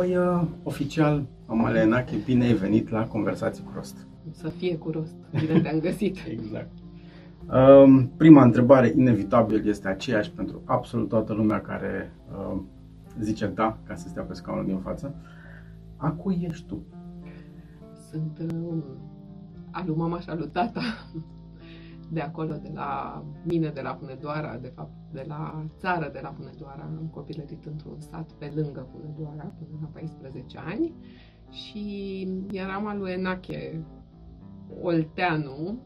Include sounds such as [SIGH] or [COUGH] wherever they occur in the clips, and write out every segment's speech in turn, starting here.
Păi, uh, oficial, Amalia Enache, bine ai venit la Conversații cu Rost. Să fie cu rost. Bine te-am [LAUGHS] găsit. exact. Um, prima întrebare, inevitabil, este aceeași pentru absolut toată lumea care uh, zice da ca să stea pe scaunul din față. A cui ești tu? Sunt uh, alu mama și alu tata de acolo, de la mine, de la Hunedoara, de fapt, de la țară, de la Hunedoara. Am copilărit într-un sat pe lângă Hunedoara până la 14 ani și eram al lui Enache Olteanu.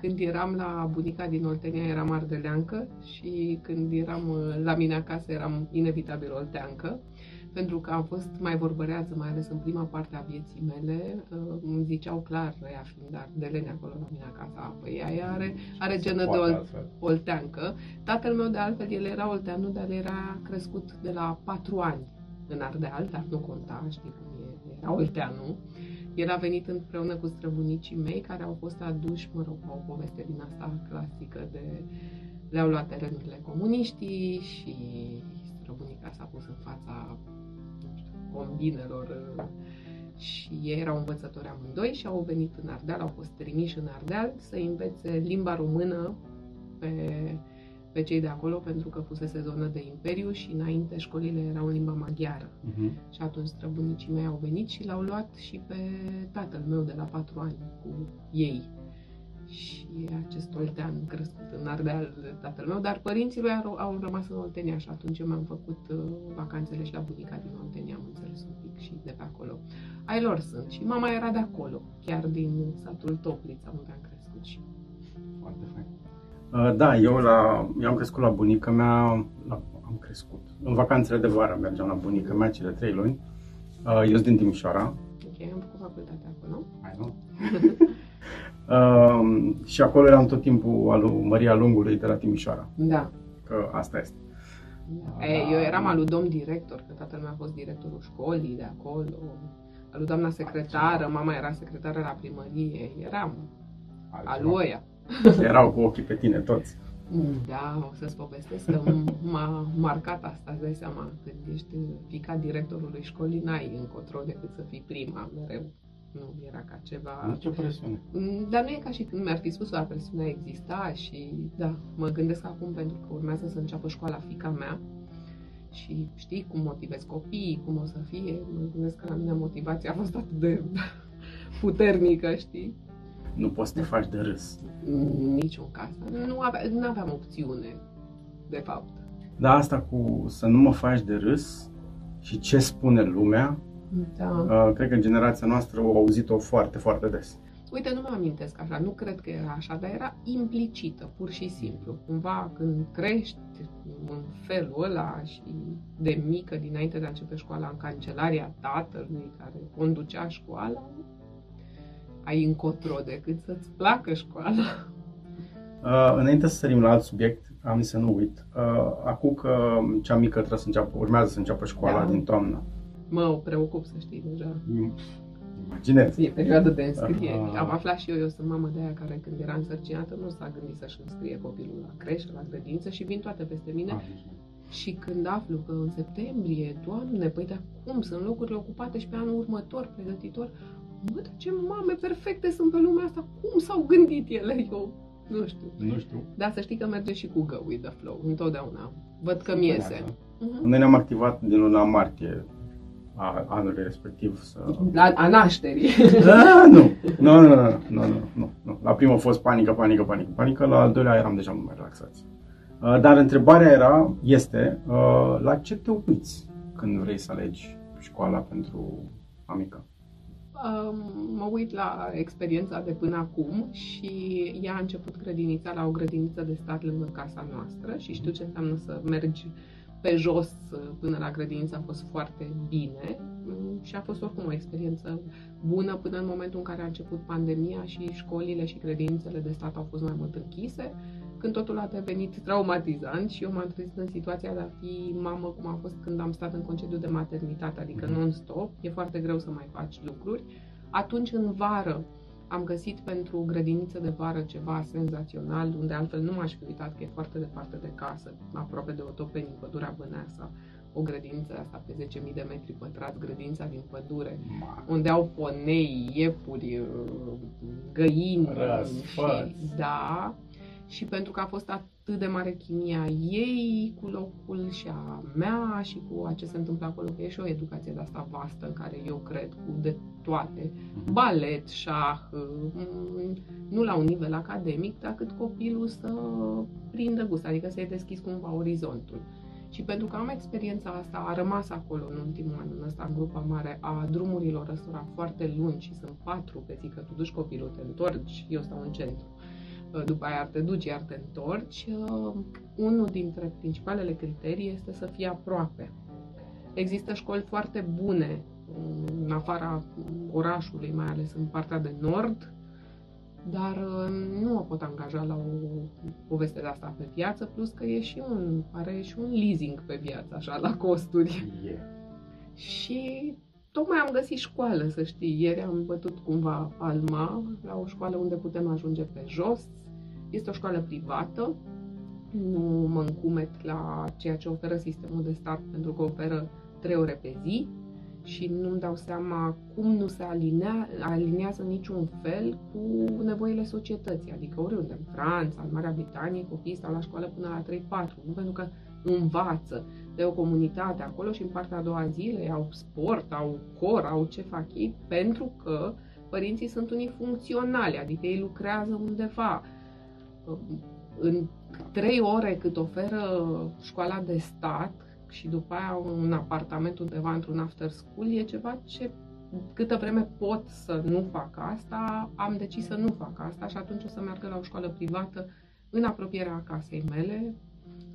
Când eram la bunica din Oltenia eram ardeleancă și când eram uh, la mine acasă eram inevitabil olteancă pentru că am fost mai vorbărează, mai ales în prima parte a vieții mele, uh, îmi ziceau clar, ea fiind ardelene acolo la mine acasă, păi ea are, are genă de ol, olteancă. Tatăl meu, de altfel, el era olteanu, dar era crescut de la patru ani în Ardeal, dar nu conta, știi cum e, era olteanu. El a venit împreună cu străbunicii mei, care au fost aduși, mă rog, o poveste din asta clasică de le-au luat terenurile comuniștii și străbunica s-a pus în fața combinelor uh, și ei erau învățători amândoi și au venit în Ardeal, au fost trimiși în Ardeal să învețe limba română pe, pe cei de acolo pentru că fusese zonă de imperiu și înainte școlile erau în limba maghiară. Uh-huh. Și atunci străbunicii mei au venit și l-au luat și pe tatăl meu de la patru ani cu ei și acest oltean crescut în Ardeal, tatăl meu, dar părinții lui au, au rămas în Oltenia și atunci mi-am făcut uh, vacanțele și la bunica din Oltenia, am înțeles un pic și de pe acolo. Ai lor sunt și mama era de acolo, chiar din satul Toplița, unde am crescut și Foarte fain. Uh, da, eu, la, eu am crescut la bunica mea, la, am crescut. În vacanțele de vară mergeam la bunica mea cele trei luni. Uh, eu sunt din Timișoara. Ok, am făcut facultatea acolo. Hai, nu? [LAUGHS] Uh, și acolo eram tot timpul al lui Maria Lungului de la Timișoara. Da. Că asta este. Da. E, eu eram al lui domn director, că tatăl meu a fost directorul școlii de acolo, al lui doamna secretară, mama era secretară la primărie, eram al lui Erau cu ochii pe tine toți. Da, o să-ți povestesc că m-a marcat asta, îți dai seama, când ești fica directorului școlii, n-ai încotro decât să fii prima mereu nu era ca ceva... Nicio presiune. Mm, dar nu e ca și când mi-ar fi spus, la presiunea exista și da, mă gândesc acum pentru că urmează să înceapă școala fica mea și știi cum motivezi copiii, cum o să fie, mă gândesc că la mine motivația a fost atât de [LAUGHS] puternică, știi? Nu poți să te faci de râs. Niciun caz. Nu, avea, nu aveam opțiune, de fapt. Da, asta cu să nu mă faci de râs și ce spune lumea, da. Uh, cred că generația noastră au auzit-o foarte, foarte des. Uite, nu mă amintesc așa, nu cred că era așa, dar era implicită, pur și simplu. Cumva când crești în felul ăla și de mică, dinainte de a începe școala, în cancelaria tatălui care conducea școala, ai încotro decât să-ți placă școala. Uh, înainte să sărim la alt subiect, am să nu uit. Uh, acum că cea mică trebuie să înceapă, urmează să înceapă școala da. din toamnă, Mă preocup să știi deja. Imaginez. E perioada de înscriere. Aha. Am aflat și eu, eu sunt mamă de aia care când era însărcinată nu s-a gândit să-și înscrie copilul la creșă, la grădință și vin toate peste mine. Ah, și când aflu că în septembrie, Doamne, păi dar cum, sunt locurile ocupate și pe anul următor, pregătitor, mă, dar ce mame perfecte sunt pe lumea asta, cum s-au gândit ele? Eu nu știu. Nu știu. Dar să știi că merge și cu Go with the Flow, întotdeauna. Văd că mi iese. Uh-huh. Noi ne-am activat din luna martie a anului respectiv să... La, a nașterii. Da, [LAUGHS] nu. Nu, nu, nu, nu, nu, nu, nu. La primul a fost panică, panică, panică, panică, la al doilea eram deja mult mai relaxați. Uh, dar întrebarea era, este, uh, la ce te uiți când vrei să alegi școala pentru amica? Um, mă uit la experiența de până acum și ea a început grădinița la o grădiniță de stat lângă casa noastră și știu ce înseamnă să mergi pe jos până la grădiniță a fost foarte bine mm, și a fost oricum o experiență bună până în momentul în care a început pandemia și școlile și grădinițele de stat au fost mai mult închise, când totul a devenit traumatizant și eu m-am trezit în situația de a fi mamă cum a fost când am stat în concediu de maternitate, adică mhm. non-stop, e foarte greu să mai faci lucruri. Atunci, în vară, am găsit pentru grădiniță de vară ceva senzațional, unde altfel nu m-aș fi uitat că e foarte departe de casă, aproape de Otopeni, pădurea Băneasa, o grădință asta pe 10.000 de metri pătrați, grădința din pădure, Ma. unde au ponei, iepuri, uh, găini. Răsfăți. și, da, și pentru că a fost atât de mare chimia ei cu locul și a mea și cu a ce se întâmplă acolo, că e și o educație de asta vastă în care eu cred cu de toate, Mhm. balet, șah, mm, nu la un nivel academic, dar cât copilul să prindă gust, adică să-i deschis cumva orizontul. Și pentru că am experiența asta, a rămas acolo în ultimul an, în ăsta, în grupa mare, a drumurilor ăstora foarte lungi și sunt patru pe zi, că tu duci copilul, te întorci, eu stau în centru. După aia te duci, iar te întorci. Uh, Unul dintre principalele criterii este să fie aproape. Există școli foarte bune în afara orașului, mai ales în partea de nord, dar uh, nu o pot angaja la o poveste de asta pe viață, plus că e și un, are și un leasing pe viață, așa, la costuri. E. Și tocmai am găsit școală, să știi. Ieri am bătut cumva palma la o școală unde putem ajunge pe jos. Este o școală privată. Nu mă încumet la ceea ce oferă sistemul de stat, pentru că oferă trei ore pe zi și nu-mi dau seama cum nu se alinea, aliniază niciun fel cu nevoile societății. Adică oriunde, în Franța, în Marea Britanie, copiii stau la școală până la 3-4, nu pentru că învață de o comunitate acolo și în partea a doua zile au sport, au cor, au ce fac ei, pentru că părinții sunt unii funcționali, adică ei lucrează undeva. În trei ore cât oferă școala de stat și după aia un apartament undeva într-un after school e ceva ce câtă vreme pot să nu fac asta, am decis să nu fac asta și atunci o să meargă la o școală privată în apropierea casei mele,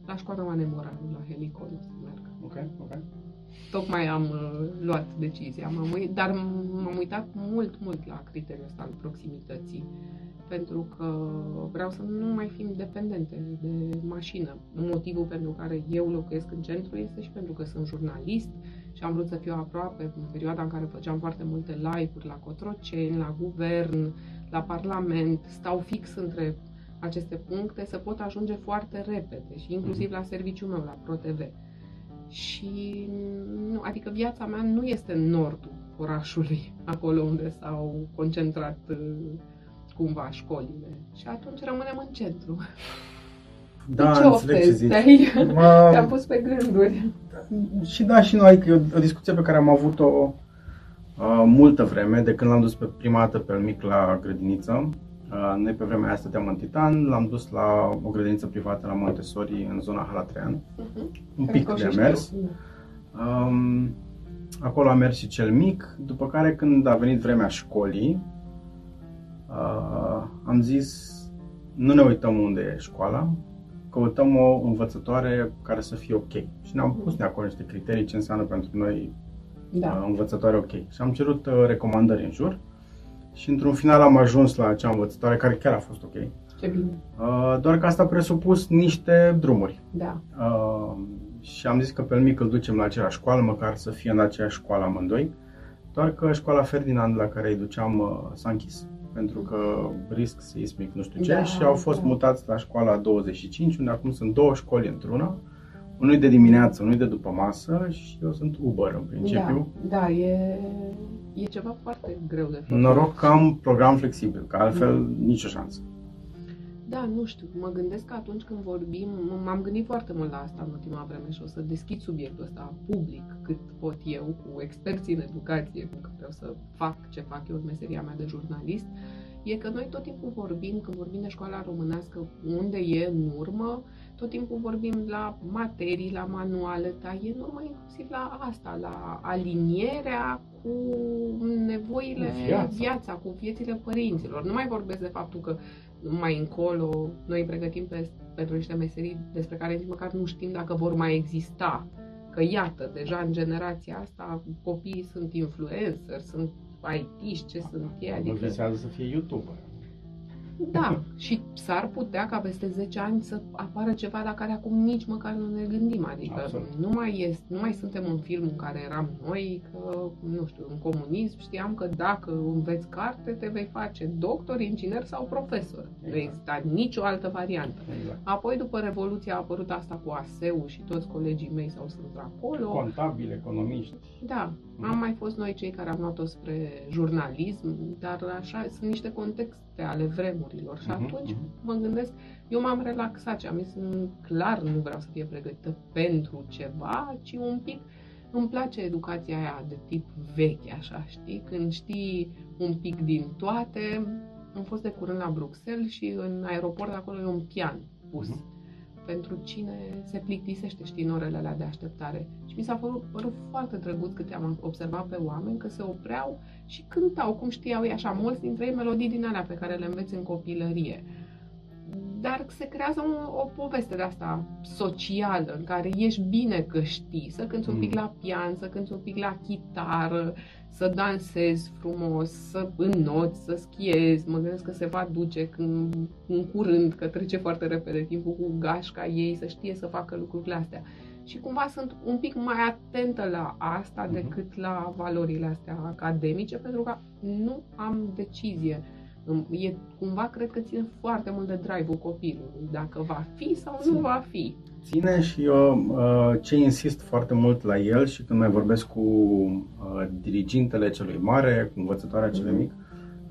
la școala Manemoralu, la Helicon o să merg. Ok, ok. Tocmai am uh, luat decizia, m-am uit, dar m-am uitat mult, mult la criteriul ăsta al proximității, pentru că vreau să nu mai fim dependente de mașină. Motivul pentru care eu locuiesc în centru este și pentru că sunt jurnalist și am vrut să fiu aproape în perioada în care făceam foarte multe live-uri la Cotroceni, la guvern, la parlament, stau fix între aceste puncte, să pot ajunge foarte repede și inclusiv la serviciul meu, la ProTV. Și, nu, adică viața mea nu este în nordul orașului, [LAUGHS] acolo unde s-au concentrat uh, cumva școlile. Și atunci rămânem în centru. [LAUGHS] Da, ce înțeleg ce oferi? zici. Te-ai, Mă- [LAUGHS] te-am pus pe gânduri. Și da, și noi, că e o, o discuție pe care am avut-o uh, multă vreme, de când l-am dus pe prima dată pe mic la grădiniță. Uh, noi pe vremea aia stăteam în Titan, l-am dus la o grădiniță privată la Montessori în zona Halatrean. Un pic de mers. Um, acolo a mers și cel mic, după care când a venit vremea școlii, uh, am zis nu ne uităm unde e școala, căutăm o învățătoare care să fie ok. Și ne-am pus de acolo niște criterii ce înseamnă pentru noi Da. uh, învățătoare ok. Și am cerut uh, recomandări în jur și într-un final am ajuns la acea învățătoare care chiar a fost ok. Ce bine. Uh, doar că asta a presupus niște drumuri. Da. Uh, și am zis că pe mic îl ducem la aceeași școală, măcar să fie în aceeași școală amândoi. Doar că școala Ferdinand la care îi duceam uh, s-a închis pentru că risc seismic nu știu ce Da, și au fost da. mutați la școala 25 unde acum sunt două școli într-una unul de dimineață, unul de după masă și eu sunt Uber în principiu. Da, da e, e ceva foarte greu de făcut. Noroc că am program flexibil, că altfel nicio șansă. Da, nu știu. Mă gândesc că atunci când vorbim, m-am gândit foarte mult la asta în ultima vreme și o să deschid subiectul ăsta public cât pot eu cu experții în educație, cu că vreau să fac ce fac eu în meseria mea de jurnalist, e că noi tot timpul vorbim, când vorbim de școala românească, unde e în urmă, tot timpul vorbim la materii, la manuale, dar e în urmă inclusiv la asta, la alinierea cu nevoile, Cu viața. viața, cu viețile părinților. Nu mai vorbesc de faptul că mai încolo noi îi pregătim pe, pentru niște meserii despre care nici măcar nu știm dacă vor mai exista. Că iată, deja în generația asta copiii sunt influenceri, sunt IT-ști, ce sunt ei, Mă adică... visează să fie YouTuber. Da, și s-ar putea ca peste 10 ani să apară ceva la care acum nici măcar nu ne gândim. Adică Absolut. nu mai, este, nu mai suntem în filmul în care eram noi, că, nu știu, în comunism știam că dacă înveți carte te vei face doctor, inginer sau profesor. Nu Exact. exista nicio altă variantă. Exact. Apoi, după Revoluție, a apărut asta cu ASEU și toți colegii mei s-au strâns acolo. Contabil, economiști. Da, am mai fost noi cei care am luat-o spre jurnalism, dar așa sunt niște contexte ale vremurilor și Mhm, atunci mhm. mă gândesc, eu m-am relaxat și am zis, "Mm, clar nu vreau să fie pregătită pentru ceva, ci un pic îmi place educația aia de tip veche, așa, știi? Când știi un pic din toate, am fost de curând la Bruxelles și în aeroport acolo e un pian pus Mhm. pentru cine se plictisește, știi, în orele alea de așteptare. Și mi s-a părut, părut foarte drăguț câte am observat pe oameni că se opreau și cântau, cum știau ei așa, mulți dintre ei melodii din alea pe care le înveți în copilărie. Dar se creează un, o poveste de asta socială, în care ești bine că știi, să cânti un pic Mm. la pian, să cânti un pic la chitară, să dansezi frumos, să înnoți, să schiezi. Mă gândesc că se va duce când, în curând, că trece foarte repede timpul cu gașca ei, să știe să facă lucrurile astea. Și cumva sunt un pic mai atentă la asta Mhm. decât la valorile astea academice, pentru că nu am decizie. Îmi- E, cumva cred că ține foarte mult de drive-ul copilului, dacă va fi sau nu Ține. va fi. Ține și eu uh, ce insist foarte mult la el și când mai vorbesc cu uh, dirigintele celui mare, cu învățătoarea celui Mhm. mic,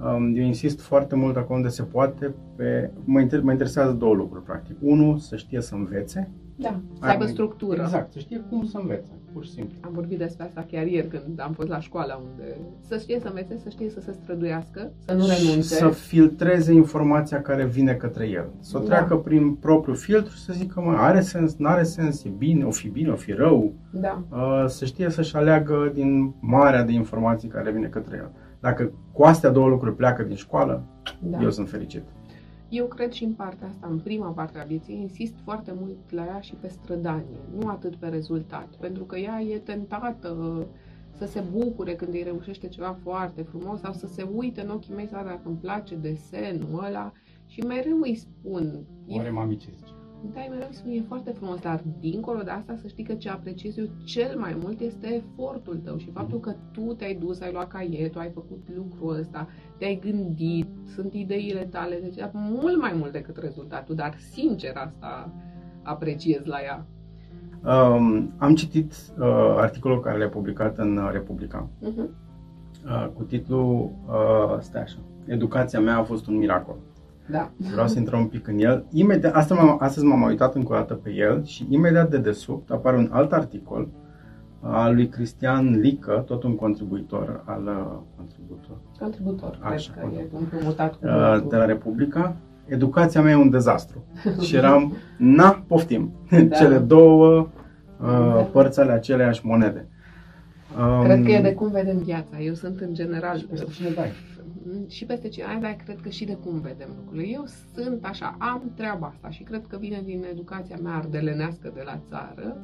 um, eu insist foarte mult acolo unde se poate pe... Mă, inter- mă interesează două lucruri, practic. Unu, să știe să învețe. Da, să Aia aibă mă- structură. Exact, să știe cum să învețe, pur și simplu. Am vorbit despre asta chiar ieri când am fost la școala unde să știe să învețe, să știe să se străduiască, să nu Și renunțe. să filtreze informația care vine către el. Să o Da. treacă prin propriul filtru și să zică, mă, are sens, nu are sens, e bine, o fi bine, o fi rău. Da, Uh, să știe să-și aleagă din marea de informații care vine către el. Dacă cu astea două lucruri pleacă din școală, da. eu sunt fericit. Eu cred și în partea asta, în prima parte a vieții, insist foarte mult la ea și pe strădanie, nu atât pe rezultat, pentru că ea e tentată să se bucure când îi reușește ceva foarte frumos sau să se uite în ochii mei să vadă dacă îmi place desenul ăla și mereu îi spun, e Oare mami ce zice? Da, mereu îi spun, e foarte frumos, dar dincolo de asta să știi că ce apreciez eu cel mai mult este efortul tău și faptul că tu te-ai dus, ai luat caietul, ai făcut lucrul ăsta, te-ai gândit, sunt ideile tale, deci e mult mai mult decât rezultatul, dar sincer asta apreciez la ea. Um, am citit uh, articolul care l-a publicat în uh, Republica Uh-huh. uh, cu titlul, uh, stai așa, Educația mea a fost un miracol. Da. Vreau să intrăm un pic în el. Imediat, asta m-am, astăzi m-am uitat încă o dată pe el și imediat de desubt apare un alt articol al lui Cristian Lică, tot un contribuitor al uh, contributor, Contributor, Așa, cred că e contributor. împrumutat cu uh, de la Republica. Educația mea e un dezastru. [LAUGHS] și eram, na, poftim. Da. [LAUGHS] Cele două uh, Da. părți ale aceleiași monede. Um, Cred că e de cum vedem viața. Eu sunt în general Și peste cine dai. Și peste cine ai, dar cred că și de cum vedem lucrurile. Eu sunt așa, am treaba asta și cred că vine din educația mea ardelenească de la țară,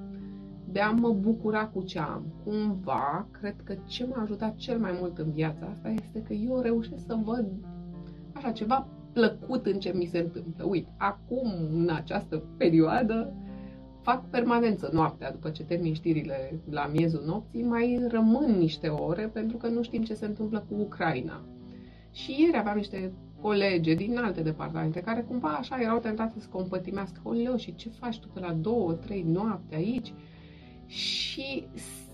de a mă bucura cu ce am. Cumva, cred că ce m-a ajutat cel mai mult în viața asta este că eu reușesc să văd așa ceva plăcut în ce mi se întâmplă. Uite, acum, în această perioadă, fac permanență noaptea, după ce termin știrile la miezul nopții, mai rămân niște ore pentru că nu știm ce se întâmplă cu Ucraina. Și ieri aveam niște colege din alte departamente care cumva așa erau tentate să compătimească. Oleo, și ce faci tu pe la două, trei noapte aici? Și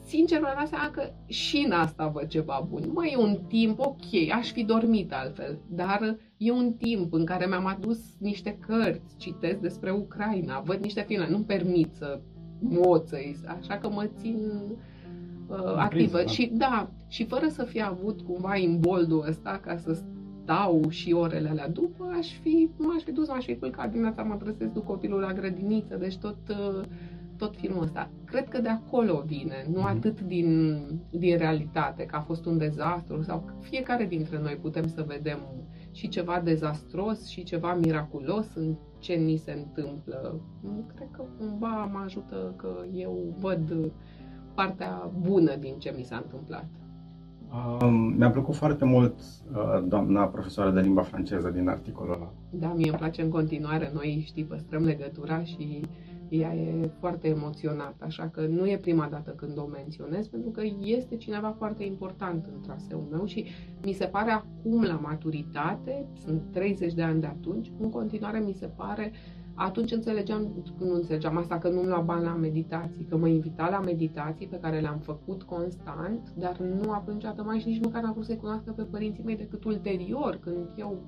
sincer mi-am dat seama că și în asta văd ceva bun. Mă, e un timp, ok, aș fi dormit altfel, dar e un timp în care mi-am adus niște cărți, citesc despre Ucraina, văd niște filme, nu-mi permit să moțăi, așa că mă țin uh, activă. da. Și da, și fără să fi avut cumva imboldul ăsta ca să stau și orele alea după, aș fi, m-aș fi dus, m-aș fi culcat dimineața, mă trăsesc, duc copilul la grădiniță, deci tot, uh, tot filmul ăsta. Cred că de acolo vine, nu Mhm. atât din, din realitate, că a fost un dezastru sau că fiecare dintre noi putem să vedem și ceva dezastros și ceva miraculos în ce ni se întâmplă. Cred că cumva mă ajută că eu văd partea bună din ce mi s-a întâmplat. Um, mi-a plăcut foarte mult uh, doamna profesoară de limba franceză din articolul ăla. Da, mie îmi place în continuare. Noi, știi, păstrăm legătura și ea e foarte emoționată, așa că nu e prima dată când o menționez, pentru că este cineva foarte important în traseul meu și mi se pare acum la maturitate, sunt 30 de ani de atunci, în continuare mi se pare atunci înțelegeam, nu înțelegeam asta că nu-mi lua bani la meditații, că mă invita la meditații pe care le-am făcut constant, dar nu a plâns mai și nici măcar n-a vrut să-i cunoască pe părinții mei decât ulterior, când eu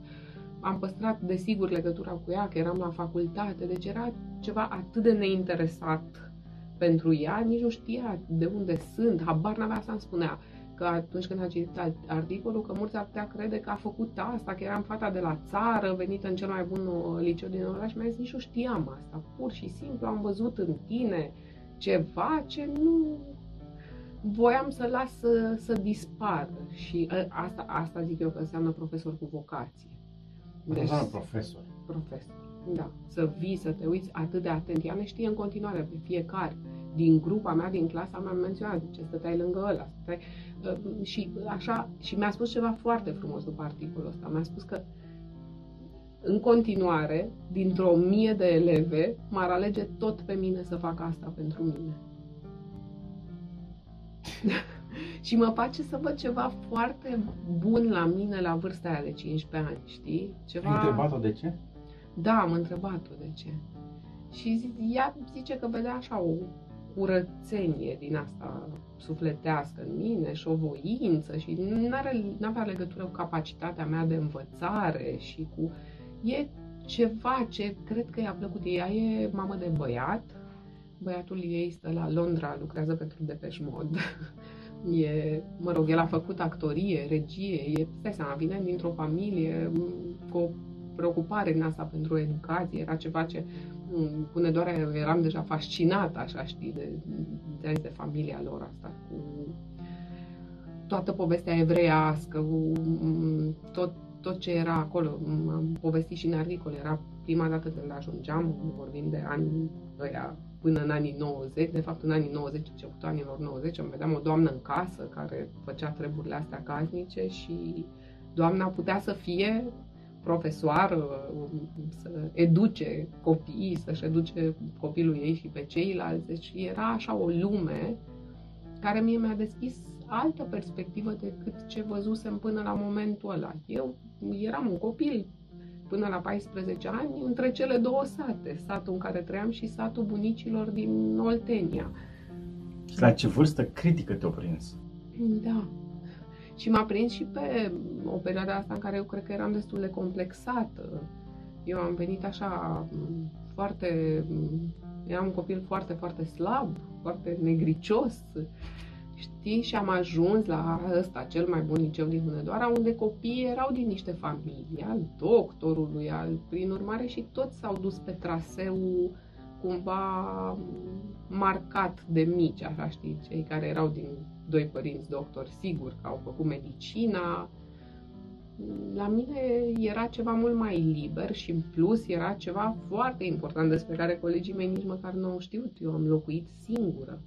am păstrat, desigur, legătura cu ea, că eram la facultate, deci era ceva atât de neinteresat pentru ea, nici nu știa de unde sunt, habar n-avea să-mi spunea că atunci când a citit articolul, că mulți ar putea crede că a făcut asta, că eram fata de la țară, venită în cel mai bun uh, liceu din oraș, mi-a zis, nici nu știam asta, pur și simplu am văzut în tine ceva ce nu voiam să las să, să dispară și ă, asta, asta zic eu că înseamnă profesor cu vocație. Deci, profesor. Profesor, da. Să vii, să te uiți atât de atent. Ea ne știe în continuare pe fiecare. Din grupa mea, din clasa mea, am menționat ce stăteai lângă ăla. Stăteai, uh, și așa, și mi-a spus ceva foarte frumos după articolul ăsta. Mi-a spus că în continuare, dintr-o mie de eleve, m-ar alege tot pe mine să fac asta pentru mine. [LAUGHS] și mă face să văd ceva foarte bun la mine la vârsta aia de 15 ani, știi? Ceva... Ai întrebat-o de ce? Da, am întrebat-o de ce. Și zi, ea zice că vedea așa o curățenie din asta sufletească în mine și o voință și nu avea legătură cu capacitatea mea de învățare și cu... E ceva ce cred că i-a plăcut. Ea e mamă de băiat, băiatul ei stă la Londra, lucrează pentru Depeche Mode [LAUGHS] E, mă rog, el a făcut actorie, regie, e, stai seama, vine dintr-o familie cu o preocupare din asta pentru educație, era ceva ce pune doar eram deja fascinată, așa știi, de, de, de familia lor asta, cu toată povestea evreiască, cu tot, tot ce era acolo. Am povestit și în articol, era prima dată când ajungeam, vorbim de ani ăia până în anii 90, de fapt în anii 90, începutul anilor 90, îmi vedeam o doamnă în casă care făcea treburile astea casnice și doamna putea să fie profesoară, să educe copiii, să-și educe copilul ei și pe ceilalți. Deci era așa o lume care mie mi-a deschis altă perspectivă decât ce văzusem până la momentul ăla. Eu eram un copil până la 14 ani între cele două sate, satul în care trăiam și satul bunicilor din Oltenia. Și la ce vârstă critică te-a prins? Da. Și m-a prins și pe o perioadă asta în care eu cred că eram destul de complexată. Eu am venit așa foarte... Eram un copil foarte, foarte slab, foarte negricios știi, și am ajuns la ăsta, cel mai bun liceu din Hunedoara, unde copiii erau din niște familii, al doctorului, al, prin urmare, și toți s-au dus pe traseu cumva marcat de mici, așa știi, cei care erau din doi părinți doctori, sigur că au făcut medicina. La mine era ceva mult mai liber și în plus era ceva foarte important despre care colegii mei nici măcar nu au știut. Eu am locuit singură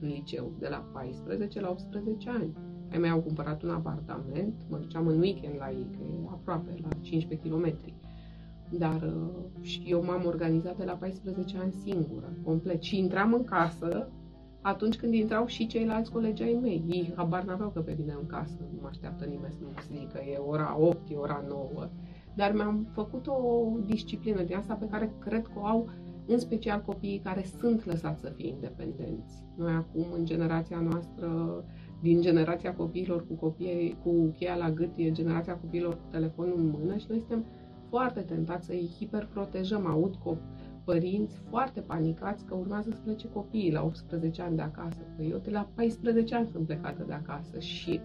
în liceu, de la 14 la 18 ani. Ai mei au cumpărat un apartament, mă duceam în weekend la ei, că e aproape, la 15 km. Dar uh, și eu m-am organizat de la 14 ani singură, complet. Și intram în casă atunci când intrau și ceilalți colegi ai mei. Ei habar n-aveau că pe mine în casă nu mă așteaptă nimeni să nu zică e ora 8, e ora 9. Dar mi-am făcut o disciplină din asta pe care cred că o au în special copiii care sunt lăsați să fie independenți. Noi acum, în generația noastră, din generația copiilor cu, copii, cu cheia la gât, e generația copiilor cu telefonul în mână și noi suntem foarte tentați să îi hiperprotejăm. Aud copii părinți foarte panicați că urmează să plece copiii la 18 ani de acasă. Păi eu de la 14 ani sunt plecată de acasă și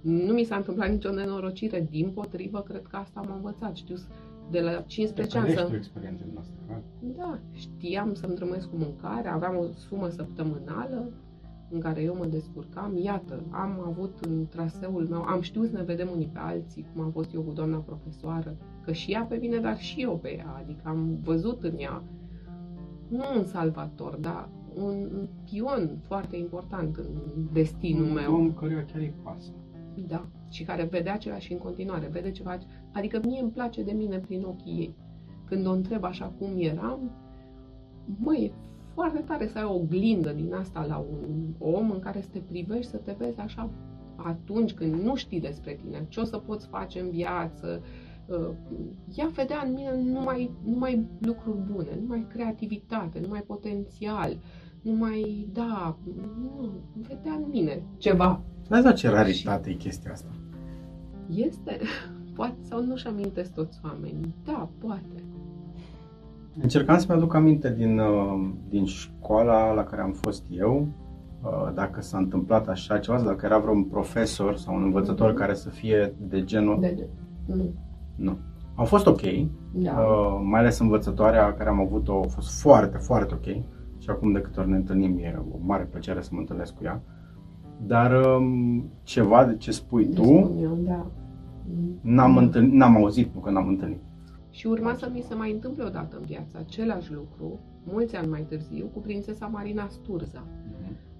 nu mi s-a întâmplat nicio nenorocire. Din potrivă, cred că asta m-a învățat. Știu de la 15 ani să... experiență noastră, Da, știam să-mi drămesc cu mâncare, aveam o sumă săptămânală în care eu mă descurcam. Iată, am avut în traseul meu, am știut să ne vedem unii pe alții, cum am fost eu cu doamna profesoară, că și ea pe mine, dar și eu pe ea. Adică am văzut în ea, nu un salvator, dar un pion foarte important în destinul un meu. Un căruia chiar îi pasă. Da. Și care vede același în continuare, vede ceva. Adică mie îmi place de mine prin ochii ei. Când o întreb așa cum eram, măi, e foarte tare să ai o oglindă din asta la un om în care să te privești, să te vezi așa atunci când nu știi despre tine, ce o să poți face în viață, uh, ea vedea în mine numai, numai lucruri bune, numai creativitate, numai potențial, numai, da, nu, vedea în mine ceva. Da, ce raritate e chestia asta. Este, [LAUGHS] poate, sau nu-și amintesc toți oamenii. Da, poate. Încercam să-mi aduc aminte din, uh, din școala la care am fost eu, uh, dacă s-a întâmplat așa ceva, dacă era vreun profesor sau un învățător mm-hmm. care să fie de genul... De, de. Nu. Nu. Au fost ok, Da. uh, mai ales învățătoarea care am avut-o a fost foarte, foarte ok și acum de câte ori ne întâlnim e o mare plăcere să mă întâlnesc cu ea. Dar um, ceva de ce spui Ne tu, spun eu, da. Mm. n-am, întâlnit, n-am auzit, nu că n-am întâlnit. Și urma să mi se mai întâmple odată în viață același lucru, mulți ani mai târziu, cu prințesa Marina Sturza,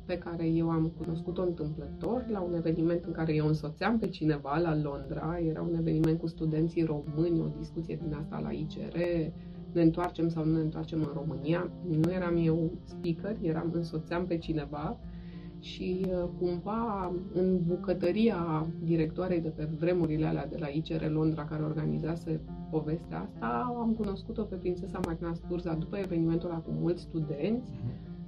pe care eu am cunoscut-o întâmplător la un eveniment în care eu însoțeam pe cineva la Londra. Era un eveniment cu studenții români, o discuție din asta la ICR, ne întoarcem sau nu ne întoarcem în România. Nu eram eu speaker, eram însoțeam pe cineva și uh, cumva în bucătăria directoarei de pe vremurile alea de la ICR Londra care organizase povestea asta, am cunoscut-o pe prințesa Marina Sturza după evenimentul ăla cu mulți studenți,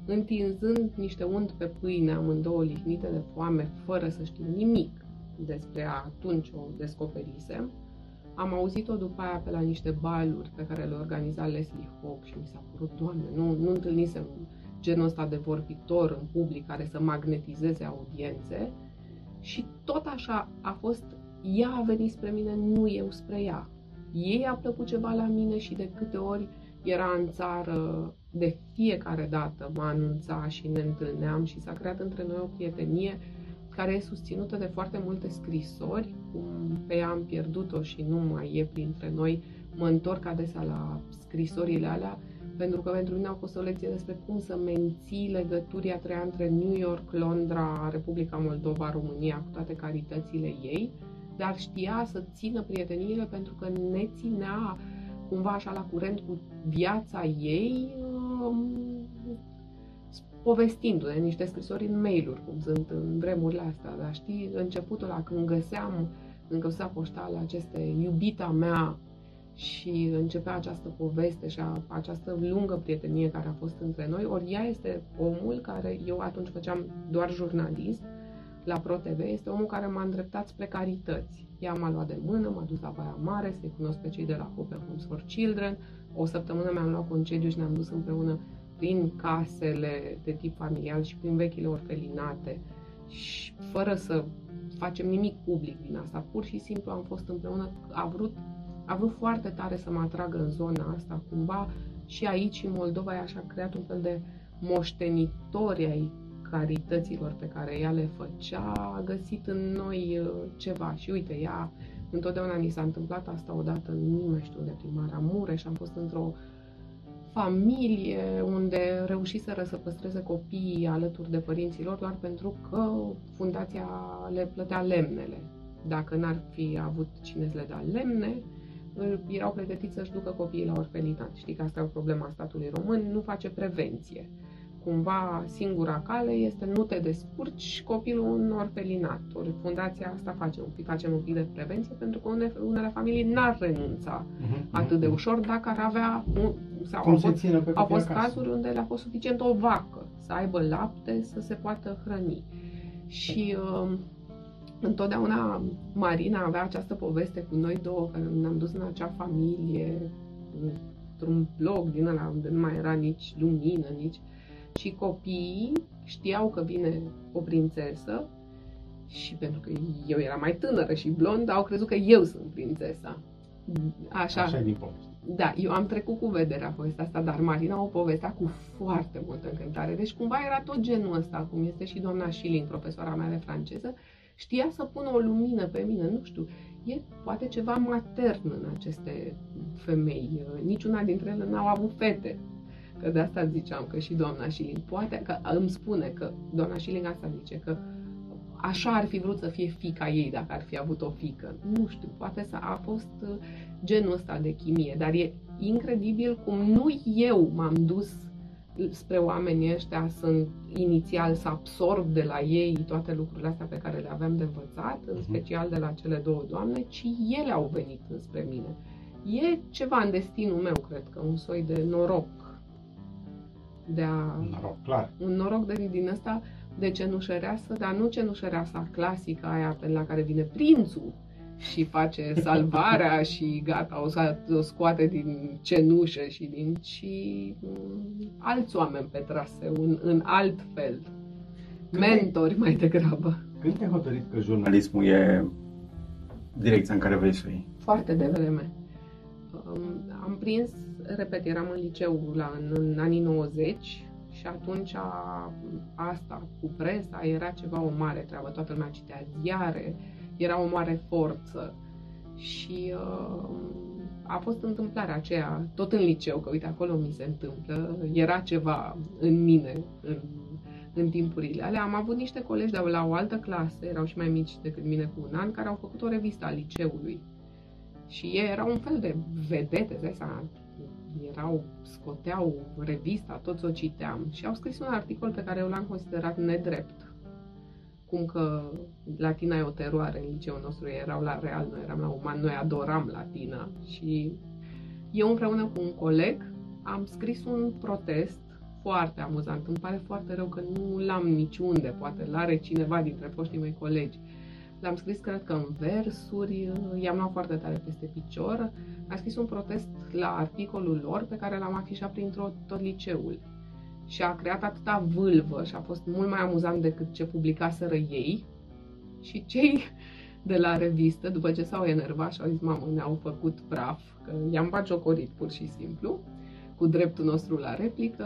întinzând niște unt pe pâine, amândouă lihnite de foame, fără să știm nimic despre ea, atunci o descoperisem. Am auzit-o după aia pe la niște baluri pe care le organiza Leslie Hawk și mi s-a părut, doamne, nu, nu întâlnisem genul ăsta de vorbitor în public care să magnetizeze audiențe. Și tot așa a fost, ea a venit spre mine, nu eu spre ea. Ei a plăcut ceva la mine și de câte ori era în țară, de fiecare dată mă anunța și ne întâlneam și s-a creat între noi o prietenie care e susținută de foarte multe scrisori, cum pe ea am pierdut-o și nu mai e printre noi, mă întorc adesea la scrisorile alea, pentru că pentru mine a fost o lecție despre cum să menții legături a treia între New York, Londra, Republica Moldova, România, cu toate caritățile ei, dar știa să țină prieteniile pentru că ne ținea cumva așa la curent cu viața ei, um, povestindu-ne niște scrisori în mail-uri, cum sunt în vremurile astea, dar știi, începutul la când găseam în căsuța poștală aceste iubita mea și începea această poveste și a, această lungă prietenie care a fost între noi, ori ea este omul care, eu atunci făceam doar jurnalist, la ProTV, este omul care m-a îndreptat spre carități. Ea m-a luat de mână, m-a dus la Baia Mare, să-i cunosc pe cei de la Open Homes for Children. O săptămână mi-am luat concediu și ne-am dus împreună prin casele de tip familial și prin vechile orfelinate și fără să facem nimic public din asta. Pur și simplu am fost împreună, a vrut, a vrut foarte tare să mă atragă în zona asta, cumva și aici în Moldova i așa creat un fel de moștenitori ai carităților pe care ea le făcea, a găsit în noi uh, ceva. Și uite, ea întotdeauna ni s-a întâmplat asta odată, nu mai știu unde, prin Maramureș, am fost într-o familie unde reușiseră să păstreze copiii alături de părinților doar pentru că fundația le plătea lemnele. Dacă n-ar fi avut cine să le dea lemne, erau pregătiți să-și ducă copiii la orfelinat. Știi că asta e o problemă a statului român, nu face prevenție cumva singura cale este nu te descurci copilul în orfelinat. Ori fundația asta face un pic, facem un pic de prevenție pentru că unele, unele familii n-ar renunța uh-huh, atât de ușor dacă ar avea un, sau Cum au se fost, ține pe au copii fost acasă? cazuri unde le-a fost suficient o vacă să aibă lapte să se poată hrăni. Și uh, întotdeauna Marina avea această poveste cu noi două, care ne-am dus în acea familie, într-un bloc din ăla unde nu mai era nici lumină, nici... Și copiii știau că vine o prințesă și pentru că eu eram mai tânără și blondă, au crezut că eu sunt prințesa. Așa, Așa e din poveste. da, eu am trecut cu vederea povestea asta, dar Marina o povestea cu foarte multă încântare. Deci cumva era tot genul ăsta, cum este și doamna Schilling, profesoara mea de franceză, știa să pună o lumină pe mine, nu știu, e poate ceva matern în aceste femei. Niciuna dintre ele n-au avut fete. Că de asta ziceam că și doamna Schilling poate, că îmi spune că doamna Schilling asta zice, că așa ar fi vrut să fie fica ei dacă ar fi avut o fică. Nu știu, poate să a fost uh, genul ăsta de chimie, dar e incredibil cum nu eu m-am dus spre oamenii ăștia sunt inițial să absorb de la ei toate lucrurile astea pe care le aveam de învățat, în mhm. special de la cele două doamne, ci ele au venit înspre mine. E ceva în destinul meu, cred că, un soi de noroc. De a, un noroc, clar. Un noroc de, din ăsta de cenușăreasă, dar nu cenușăreasa clasică aia pe la care vine prințul și face salvarea [LAUGHS] și gata, o, o scoate din cenușă și din ci mm, alți oameni pe traseu, în, în alt fel. Când Mentori mai degrabă. Când te-ai hotărât că jurnalismul e direcția în care vrei să iei? Foarte devreme. Am prins, repet, eram în liceu la, în, în anii 90 și atunci a, asta cu presa era ceva o mare treabă. Toată lumea citea ziare, era o mare forță. Și uh, a fost întâmplarea aceea, tot în liceu, că uite, acolo mi se întâmplă, era ceva în mine, în, în timpurile alea. Am avut niște colegi de la o altă clasă, erau și mai mici decât mine cu un an, care au făcut o revistă a liceului. Și ei erau un fel de vedete, de asta erau, scoteau revista, toți o citeam și au scris un articol pe care eu l-am considerat nedrept cum că latina e o teroare în liceul nostru, erau la real, noi eram la uman, noi adoram latina și eu împreună cu un coleg am scris un protest foarte amuzant. Îmi pare foarte rău că nu l-am niciunde, poate l-are cineva dintre foștii mei colegi. L-am scris, cred că în versuri, i-am luat foarte tare peste picior. Am scris un protest la articolul lor pe care l-am afișat prin tot liceul și a creat atâta vâlvă și a fost mult mai amuzant decât ce publicaseră ei. Și cei de la revistă, după ce s-au enervat și au zis, mamă, ne-au făcut praf, că i-am bagiocorit pur și simplu, cu dreptul nostru la replică,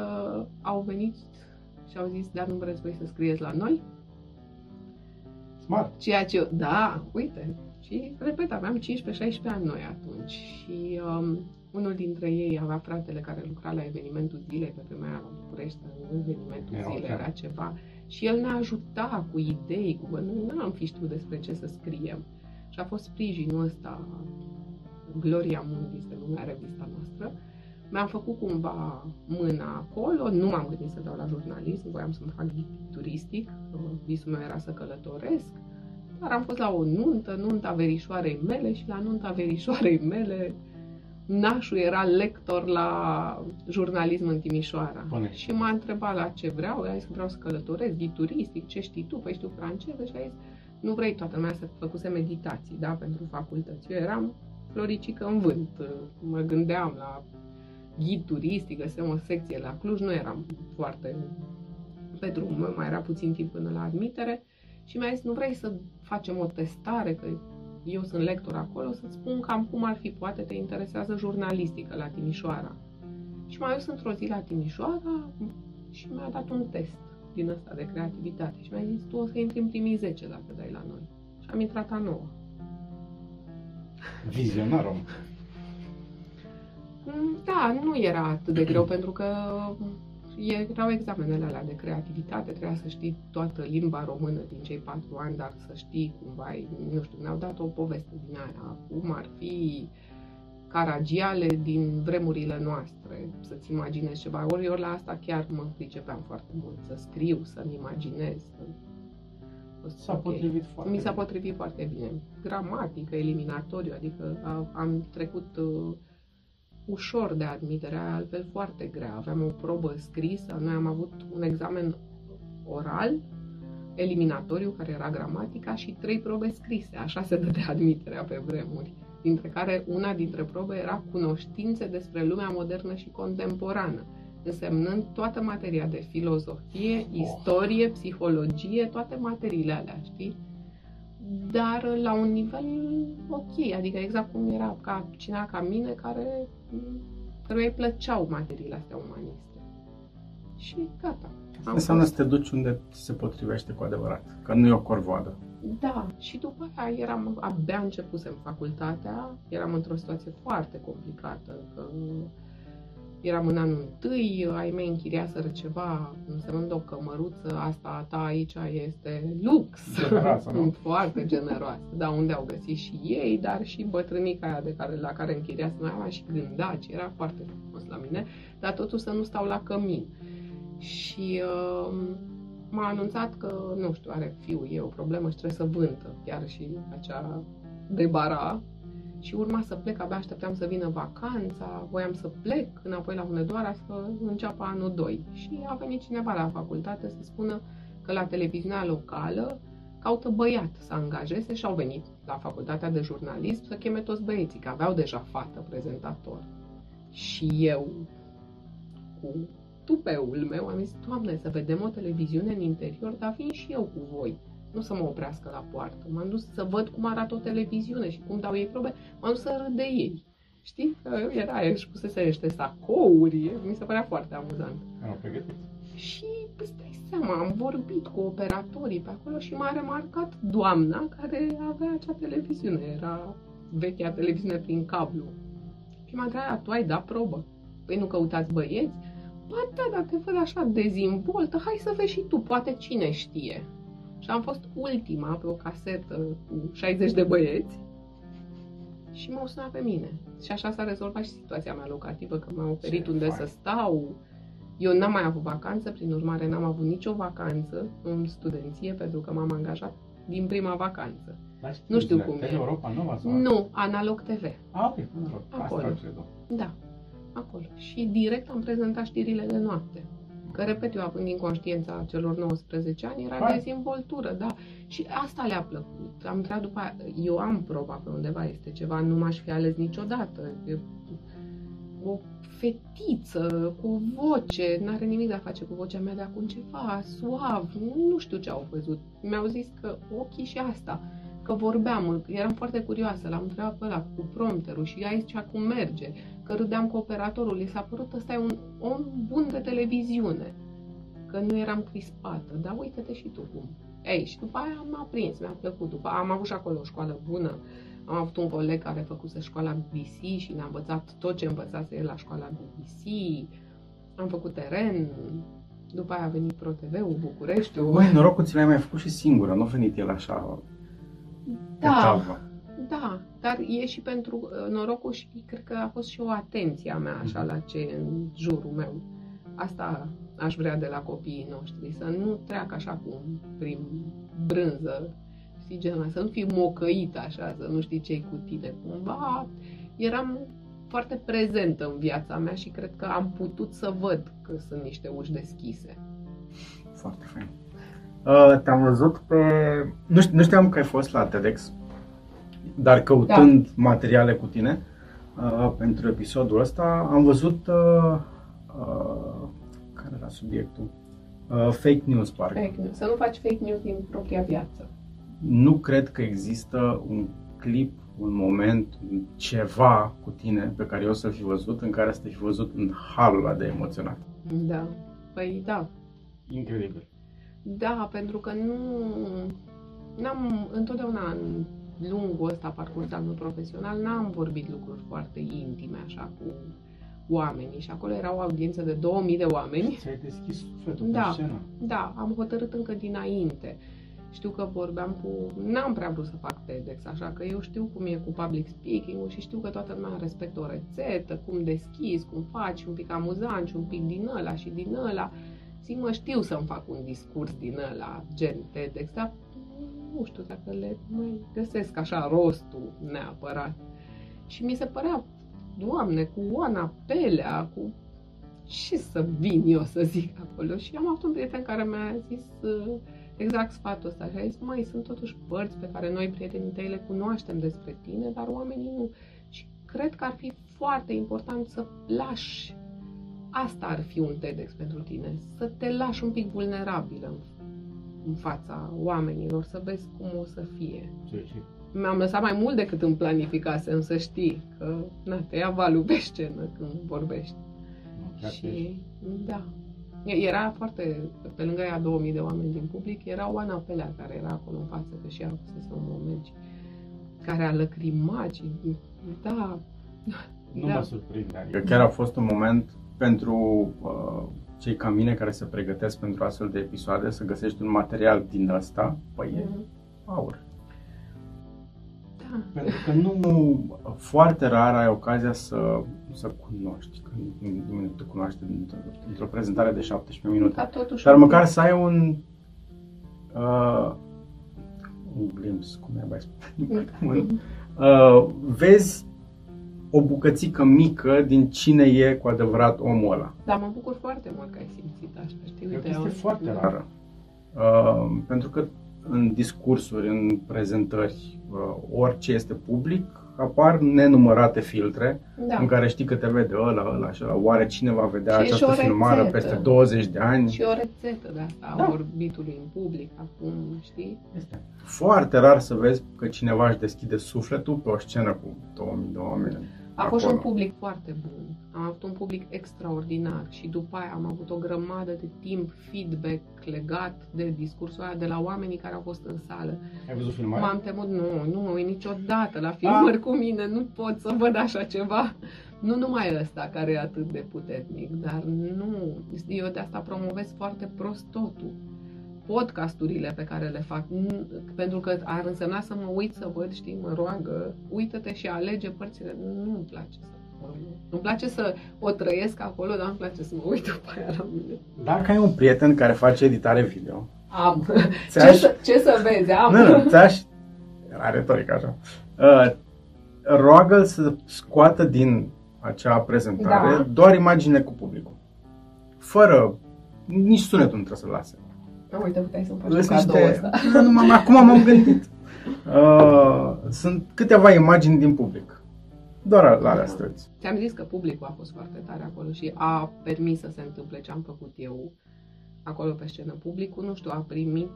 au venit și au zis, dar nu vreți voi să scrieți la noi? Smart. Ceea ce, da, uite, și repet, aveam 15-16 ani noi atunci și um, unul dintre ei avea fratele care lucra la evenimentul zilei, pe vremea la București, în evenimentul era zilei era ceva. Și el ne ajuta cu idei, cu noi nu am fi știut despre ce să scriem. Și a fost sprijinul ăsta, Gloria Mundi se numea revista noastră. Mi-am făcut cumva mâna acolo, nu m-am gândit să dau la jurnalism, voiam să mă fac ghid turistic, visul meu era să călătoresc, dar am fost la o nuntă, nunta verișoarei mele și la nunta verișoarei mele nașul era lector la jurnalism în Timișoara. Bune. Și m-a întrebat la ce vreau, i-a zis că vreau să călătoresc, ghid turistic, ce știi tu? Păi știu franceză și a zis, nu vrei toată lumea să făcuse meditații, da, pentru facultăți. Eu eram floricică în vânt, mă gândeam la ghid turistic, găseam o secție la Cluj, nu eram foarte pe drum, mai era puțin timp până la admitere și mi-a zis, nu vrei să facem o testare, că eu sunt lector acolo, să-ți spun cam cum ar fi, poate te interesează jurnalistică la Timișoara. Și mai dus într-o zi la Timișoara și mi-a dat un test din ăsta de creativitate și mi-a zis, tu o să intri în primii 10 dacă dai la noi. Și am intrat a noua. Vizionar om. Mm, da, nu era atât de greu pentru că erau examenele alea de creativitate, trebuia să știi toată limba română din cei patru ani, dar să știi cumva, nu știu, ne-au dat o poveste din aia, cum ar fi caragiale din vremurile noastre, să-ți imaginezi ceva. Ori eu la asta chiar mă pricepeam foarte mult, să scriu, să-mi imaginez. Să... S-a okay. potrivit foarte Mi s-a potrivit foarte bine. Gramatică, eliminatoriu, adică am trecut uh, ușor de admitere, altfel foarte grea. Aveam o probă scrisă, noi am avut un examen oral, eliminatoriu, care era gramatica, și trei probe scrise. Așa se dădea admiterea pe vremuri, dintre care una dintre probe era cunoștințe despre lumea modernă și contemporană, însemnând toată materia de filozofie, oh. istorie, psihologie, toate materiile alea, știi? Dar la un nivel ok, adică exact cum era ca cineva ca mine care căruia îi plăceau materiile astea umaniste. Și gata. Asta înseamnă să te duci unde se potrivește cu adevărat, că nu e o corvoadă. Da, și după aia eram, abia începusem facultatea, eram într-o situație foarte complicată, că Eram în anul întâi, ai mei închiriaseră ceva, însemnând o cămăruță, asta a ta aici este lux. Generoasă, nu? [LAUGHS] Foarte generoasă. Da, unde au găsit și ei, dar și bătrânica aia de care, la care închiriasă mai avea și gândaci, era foarte frumos la mine, dar totuși să nu stau la cămin. Și uh, m-a anunțat că, nu știu, are fiul e o problemă și trebuie să vântă, chiar și acea de bara și urma să plec, abia așteptam să vină vacanța, voiam să plec înapoi la Hunedoara să înceapă anul 2. Și a venit cineva la facultate să spună că la televiziunea locală caută băiat să angajeze și au venit la facultatea de jurnalism să cheme toți băieții, că aveau deja fată prezentator. Și eu, cu tupeul meu, am zis, Doamne, să vedem o televiziune în interior, dar vin și eu cu voi nu să mă oprească la poartă. M-am dus să văd cum arată o televiziune și cum dau ei probe. M-am dus să râd de ei. Știi? Că era, își pusese niște sacouri, mi se părea foarte amuzant. Erau pregătit. Și îți dai seama, am vorbit cu operatorii pe acolo și m-a remarcat doamna care avea acea televiziune. Era vechea televiziune prin cablu. Și m-a întrebat, tu ai dat probă? Păi nu căutați băieți? Ba da, dar te văd așa dezimboltă, hai să vezi și tu, poate cine știe. Și am fost ultima pe o casetă cu 60 de băieți și m-au sunat pe mine. Și așa s-a rezolvat și situația mea locativă, că m-au oferit Ce unde fain. să stau. Eu n-am mai avut vacanță, prin urmare n-am avut nicio vacanță în studenție, pentru că m-am angajat din prima vacanță. Nu știu cum e. Europa Nova sau? Nu, Analog TV. Ah, ok, mă rog. Acolo. Asta cred Da, acolo. Și direct am prezentat știrile de noapte. Că, repet, eu având inconștiența celor 19 ani, era Hai. dezvoltură, da. Și asta le-a plăcut. Am întrebat după aia, eu am proba pe undeva, este ceva, nu m-aș fi ales niciodată. E o fetiță cu o voce, n-are nimic de a face cu vocea mea de acum ceva, suav, nu știu ce au văzut. Mi-au zis că ochii și asta, că vorbeam, eram foarte curioasă, l-am întrebat pe ăla cu prompterul și ea zicea cum merge, că râdeam cu operatorul, i s-a părut ăsta e un om bun de televiziune, că nu eram crispată, dar uite-te și tu cum. Ei, și după aia m-a prins, mi-a plăcut. După am avut și acolo o școală bună, am avut un coleg care făcuse școala BBC și ne-a învățat tot ce învățase el la școala BBC. Am făcut teren, după aia a venit ProTV-ul, Bucureștiul. Băi, norocul ți l-ai mai făcut și singură, nu a venit el așa pe Da, tavă. da, dar e și pentru uh, norocul și cred că a fost și o atenție a mea așa la ce e în jurul meu. Asta aș vrea de la copiii noștri, să nu treacă așa cum prin brânză, știi, genul ăsta, să nu fii mocăit așa, să nu știi ce cu tine. Cumva eram foarte prezentă în viața mea și cred că am putut să văd că sunt niște uși deschise. Foarte fain. Uh, te-am văzut pe... Nu, ști- nu știam că ai fost la TEDx, dar căutând Da. materiale cu tine uh, pentru episodul ăsta, am văzut... Uh, uh, care era subiectul? Uh, fake news, parcă. Fake news. Să nu faci fake news din propria viață. Nu cred că există un clip, un moment, un ceva cu tine pe care eu să-l fi văzut, în care să te fi văzut în halul ăla de emoționat. Da. Păi da, Incredibil. Da, pentru că nu... N-am, întotdeauna în lungul ăsta parcurs al meu profesional, n-am vorbit lucruri foarte intime, așa, cu oamenii. Și acolo era o audiență de 2000 de oameni. Ți-ai deschis sufletul Da. pe scenă. Da, am hotărât încă dinainte. Știu că vorbeam cu... N-am prea vrut să fac TEDx, așa că eu știu cum e cu public speaking-ul și știu că toată lumea respectă o rețetă, cum deschizi, cum faci, un pic amuzant și un pic din ăla și din ăla. Zic, mă, știu să-mi fac un discurs din ăla, gen TEDx, dar nu știu dacă le mai găsesc așa rostul neapărat. Și mi se părea, Doamne, cu Oana Pelea, cu ce să vin eu să zic acolo. Și am avut un prieten care mi-a zis uh, exact sfatul ăsta și a zis, mai sunt totuși părți pe care noi, prietenii tăi, le cunoaștem despre tine, dar oamenii nu. Și cred că ar fi foarte important să lași Asta ar fi un TEDx pentru tine, să te lași un pic vulnerabilă în, în fața oamenilor, să vezi cum o să fie. Ce, și Mi-am lăsat mai mult decât îmi planificasem, să știi că na, te ia valul pe scenă când vorbești. nu, chiar ești. Și da, era foarte, pe lângă ea 2000 de oameni din public, era Oana Pelea care era acolo în față, că și ea avusese un moment și- care a lăcrimat și da, Nu Da. mă surprinde. Adică chiar a fost un moment pentru uh, cei ca mine care se pregătesc pentru astfel de episoade să găsești un material din ăsta, păi e Mhm. aur. Da. Pentru că nu foarte rar ai ocazia să, să cunoști, că nimeni nu te cunoaște dintr-o, dintr-o prezentare de 17 minute. Ca totuși Dar un măcar pic. să ai un uh, un glimpse, cum e mai spune, [LAUGHS] un, uh, vezi o bucățică mică din cine e cu adevărat omul ăla. Dar mă bucur foarte mult că ai simțit așa, știi? Cred că Uite, este eu- foarte rară. Uh, pentru că în discursuri, în prezentări, uh, orice este public, apar nenumărate filtre Da. în care știi că te vede ăla, ăla și ăla. Oare cine va vedea Și e și această o filmare rețetă. peste 20 de ani? Și o rețetă de asta Da. a orbitului în public acum, știi? Este foarte rar să vezi că cineva își deschide sufletul pe o scenă cu 2000 de oameni. A fost și acolo. un public foarte bun. Am avut un public extraordinar și după aia am avut o grămadă de timp feedback legat de discursul ăla de la oamenii care au fost în sală. Ai văzut filmarea? M-am temut, nu, nu mă uit niciodată la filmări cu mine, nu pot să văd așa ceva. Nu numai ăsta care e atât de puternic, dar nu, eu de asta promovez foarte prost totul. Podcasturile pe care le fac, nu- pentru că ar însemna să mă uit să văd, știi, mă roagă, uită-te și alege părțile. Nu-mi place să nu-mi place să o trăiesc acolo, dar îmi place să mă uit după aia la mine. Dacă ai un prieten care face editare video, Am. [LAUGHS] Ce ți-aș... să, ce să vezi? Am. Nu, nu, ți-aș... Era retoric așa. Uh, roagă să scoată din acea prezentare Da. doar imagine cu publicul. Fără... Nici sunetul nu trebuie să lase. Uite, puteai să-mi faci un Sunt cadou niște... ăsta. [LAUGHS] Nu, nu, m-am- Acum m-am gândit. Uh, sunt câteva imagini din public. Doar la alea străzi. Ți-am zis că publicul a fost foarte tare acolo și a permis să se întâmple ce am făcut eu acolo pe scenă. Publicul, nu știu, a primit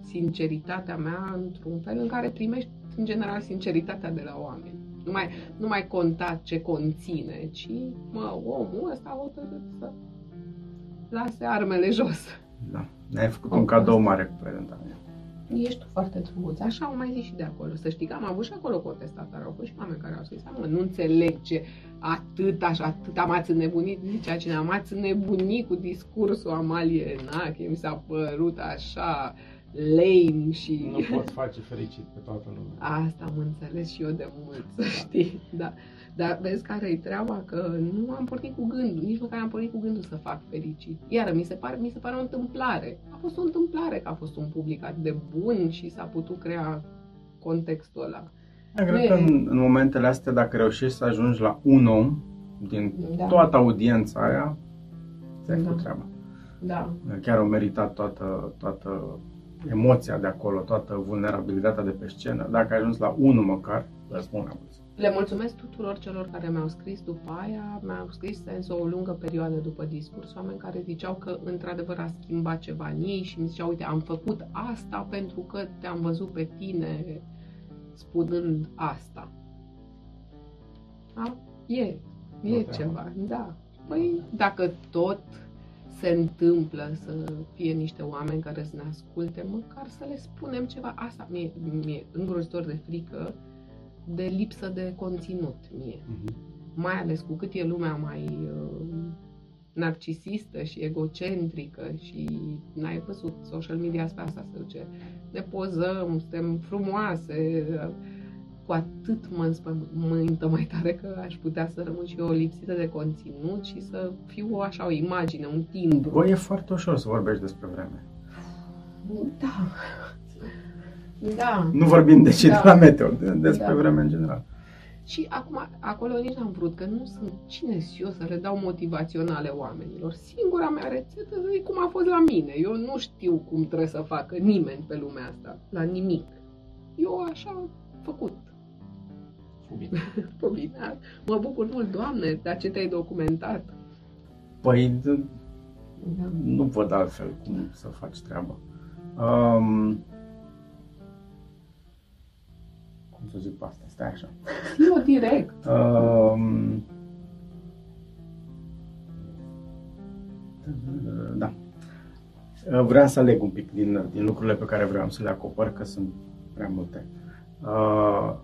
sinceritatea mea într-un fel în care primești în general sinceritatea de la oameni. Nu mai, nu mai conta ce conține, ci, mă, omul ăsta a hotărât să lase armele jos. Da. Ne-ai făcut un cadou mare cu prezentarea. Ești tu foarte drăguț. Așa au mai zis și de acolo. Să știi că am avut și acolo contestatari. Au fost și oameni care au zis, mă, nu înțeleg ce atât așa, atât m-ați înnebunit, zicea cineva, m-ați înnebunit cu discursul Amalie Enache, mi s-a părut așa lame și... Nu [LAUGHS] pot face fericit pe toată lumea. Asta am înțeles și eu de mult, să [LAUGHS] știi. Da. Dar vezi care e treaba? Că nu am pornit cu gândul, nici măcar am pornit cu gândul să fac fericit. Iar mi se pare, mi se pare o întâmplare. A fost o întâmplare că a fost un public atât de bun și s-a putut crea contextul ăla. Eu Nu cred e- că în, în momentele astea, dacă reușești să ajungi la un om din Da. toată audiența aia, ți-ai Da. făcut treaba. Da. Chiar au meritat toată, toată emoția de acolo, toată vulnerabilitatea de pe scenă. Dacă ai ajuns la unul măcar, îți spun apoi. Le mulțumesc tuturor celor care mi-au scris după aia, mi-au scris sens o lungă perioadă după discurs, oameni care ziceau că într-adevăr a schimbat ceva în ei și mi ziceau, uite, am făcut asta pentru că te-am văzut pe tine spunând asta. Da? E, e treabă. ceva, da. Păi, dacă tot se întâmplă să fie niște oameni care să ne asculte, măcar să le spunem ceva. Asta mi-e, mi-e îngrozitor de frică, de lipsă de conținut mie. Mai ales cu cât e lumea mai uh, narcisistă și egocentrică și n-ai văzut social media asta, asta se duce. Ne pozăm, suntem frumoase, uh, cu atât mă înspământă mai tare că aș putea să rămân și eu lipsită de conținut și să fiu așa o imagine, un timbru. Bă, e foarte ușor să vorbești despre vreme. Da. Da. Nu vorbim de cei Da. de la meteo, de- despre Da. vreme în general. Și acum, acolo nici n-am vrut, că nu sunt cine și eu să le dau motivaționale oamenilor. Singura mea rețetă e cum a fost la mine. Eu nu știu cum trebuie să facă nimeni pe lumea asta, la nimic. Eu așa am făcut. Pă, bine, [LAUGHS] mă bucur mult, Doamne, dar ce te-ai documentat. Păi, d- Da. nu văd altfel cum să faci treaba. Um, cum să zic pe asta? Stai așa. Eu direct. Um, da. Vreau să aleg un pic din, din lucrurile pe care vreau să le acopăr, că sunt prea multe. Uh,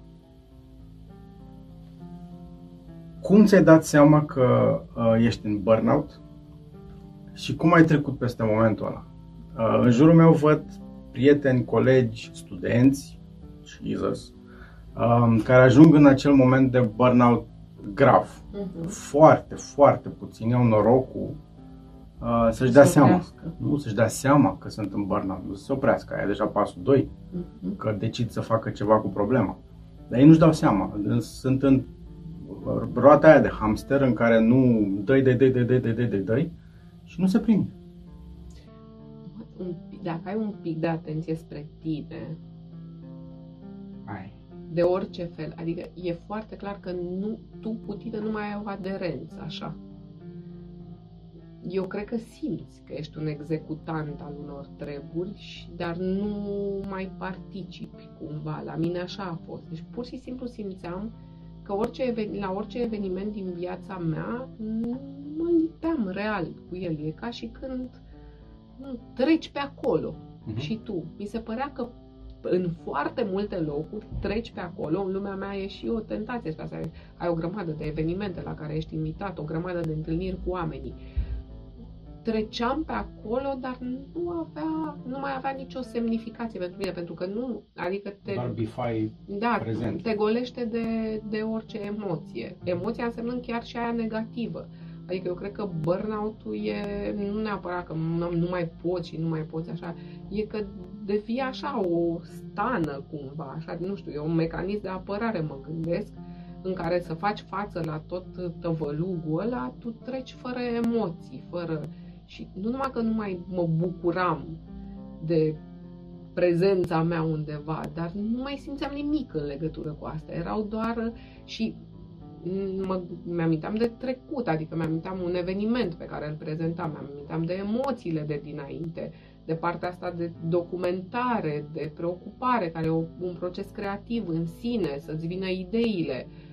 cum ți-ai dat seama că uh, ești în burnout și cum ai trecut peste momentul ăla? Uh, în jurul meu văd prieteni, colegi, studenți, Jesus, um, care ajung în acel moment de burnout grav. Uh-huh. Foarte, foarte puțini au norocul uh, să-și dea seama. Nu, să-și dea seama că sunt în burnout, nu să se oprească. Aia deja pasul 2, uh-huh. că decid să facă ceva cu problema. Dar ei nu-și dau seama. Sunt în roata aia de hamster în care nu dai, dai, dai, dai, dai, dai, dai, dai, dai și nu se prinde. Dacă ai un pic de atenție spre tine, ai. de orice fel, adică e foarte clar că nu, tu cu tine nu mai ai o aderență, așa. Eu cred că simți că ești un executant al unor treburi, dar nu mai participi cumva. La mine așa a fost. Deci pur și simplu simțeam că orice, la orice eveniment din viața mea nu mă lipeam real cu el. E ca și când nu, treci pe acolo uh-huh. și tu. Mi se părea că în foarte multe locuri treci pe acolo, în lumea mea e și o tentație asta, ai o grămadă de evenimente la care ești invitat, o grămadă de întâlniri cu oamenii treceam pe acolo, dar nu avea, nu mai avea nicio semnificație pentru mine, pentru că nu, adică te... Doar bifai da, prezent. te golește de, de orice emoție. Emoția însemnând chiar și aia negativă. Adică eu cred că burnout-ul e nu neapărat că nu, nu mai poți și nu mai poți așa, e că devii așa o stană cumva, așa, nu știu, e un mecanism de apărare, mă gândesc, în care să faci față la tot tăvălugul ăla, tu treci fără emoții, fără și nu numai că nu mai mă bucuram de prezența mea undeva, dar nu mai simțeam nimic în legătură cu asta. Erau doar și mă, mi-aminteam de trecut, adică mi-aminteam un eveniment pe care îl prezentam, mi-aminteam de emoțiile de dinainte, de partea asta de documentare, de preocupare, care e un proces creativ în sine, să-ți vină ideile. Uh,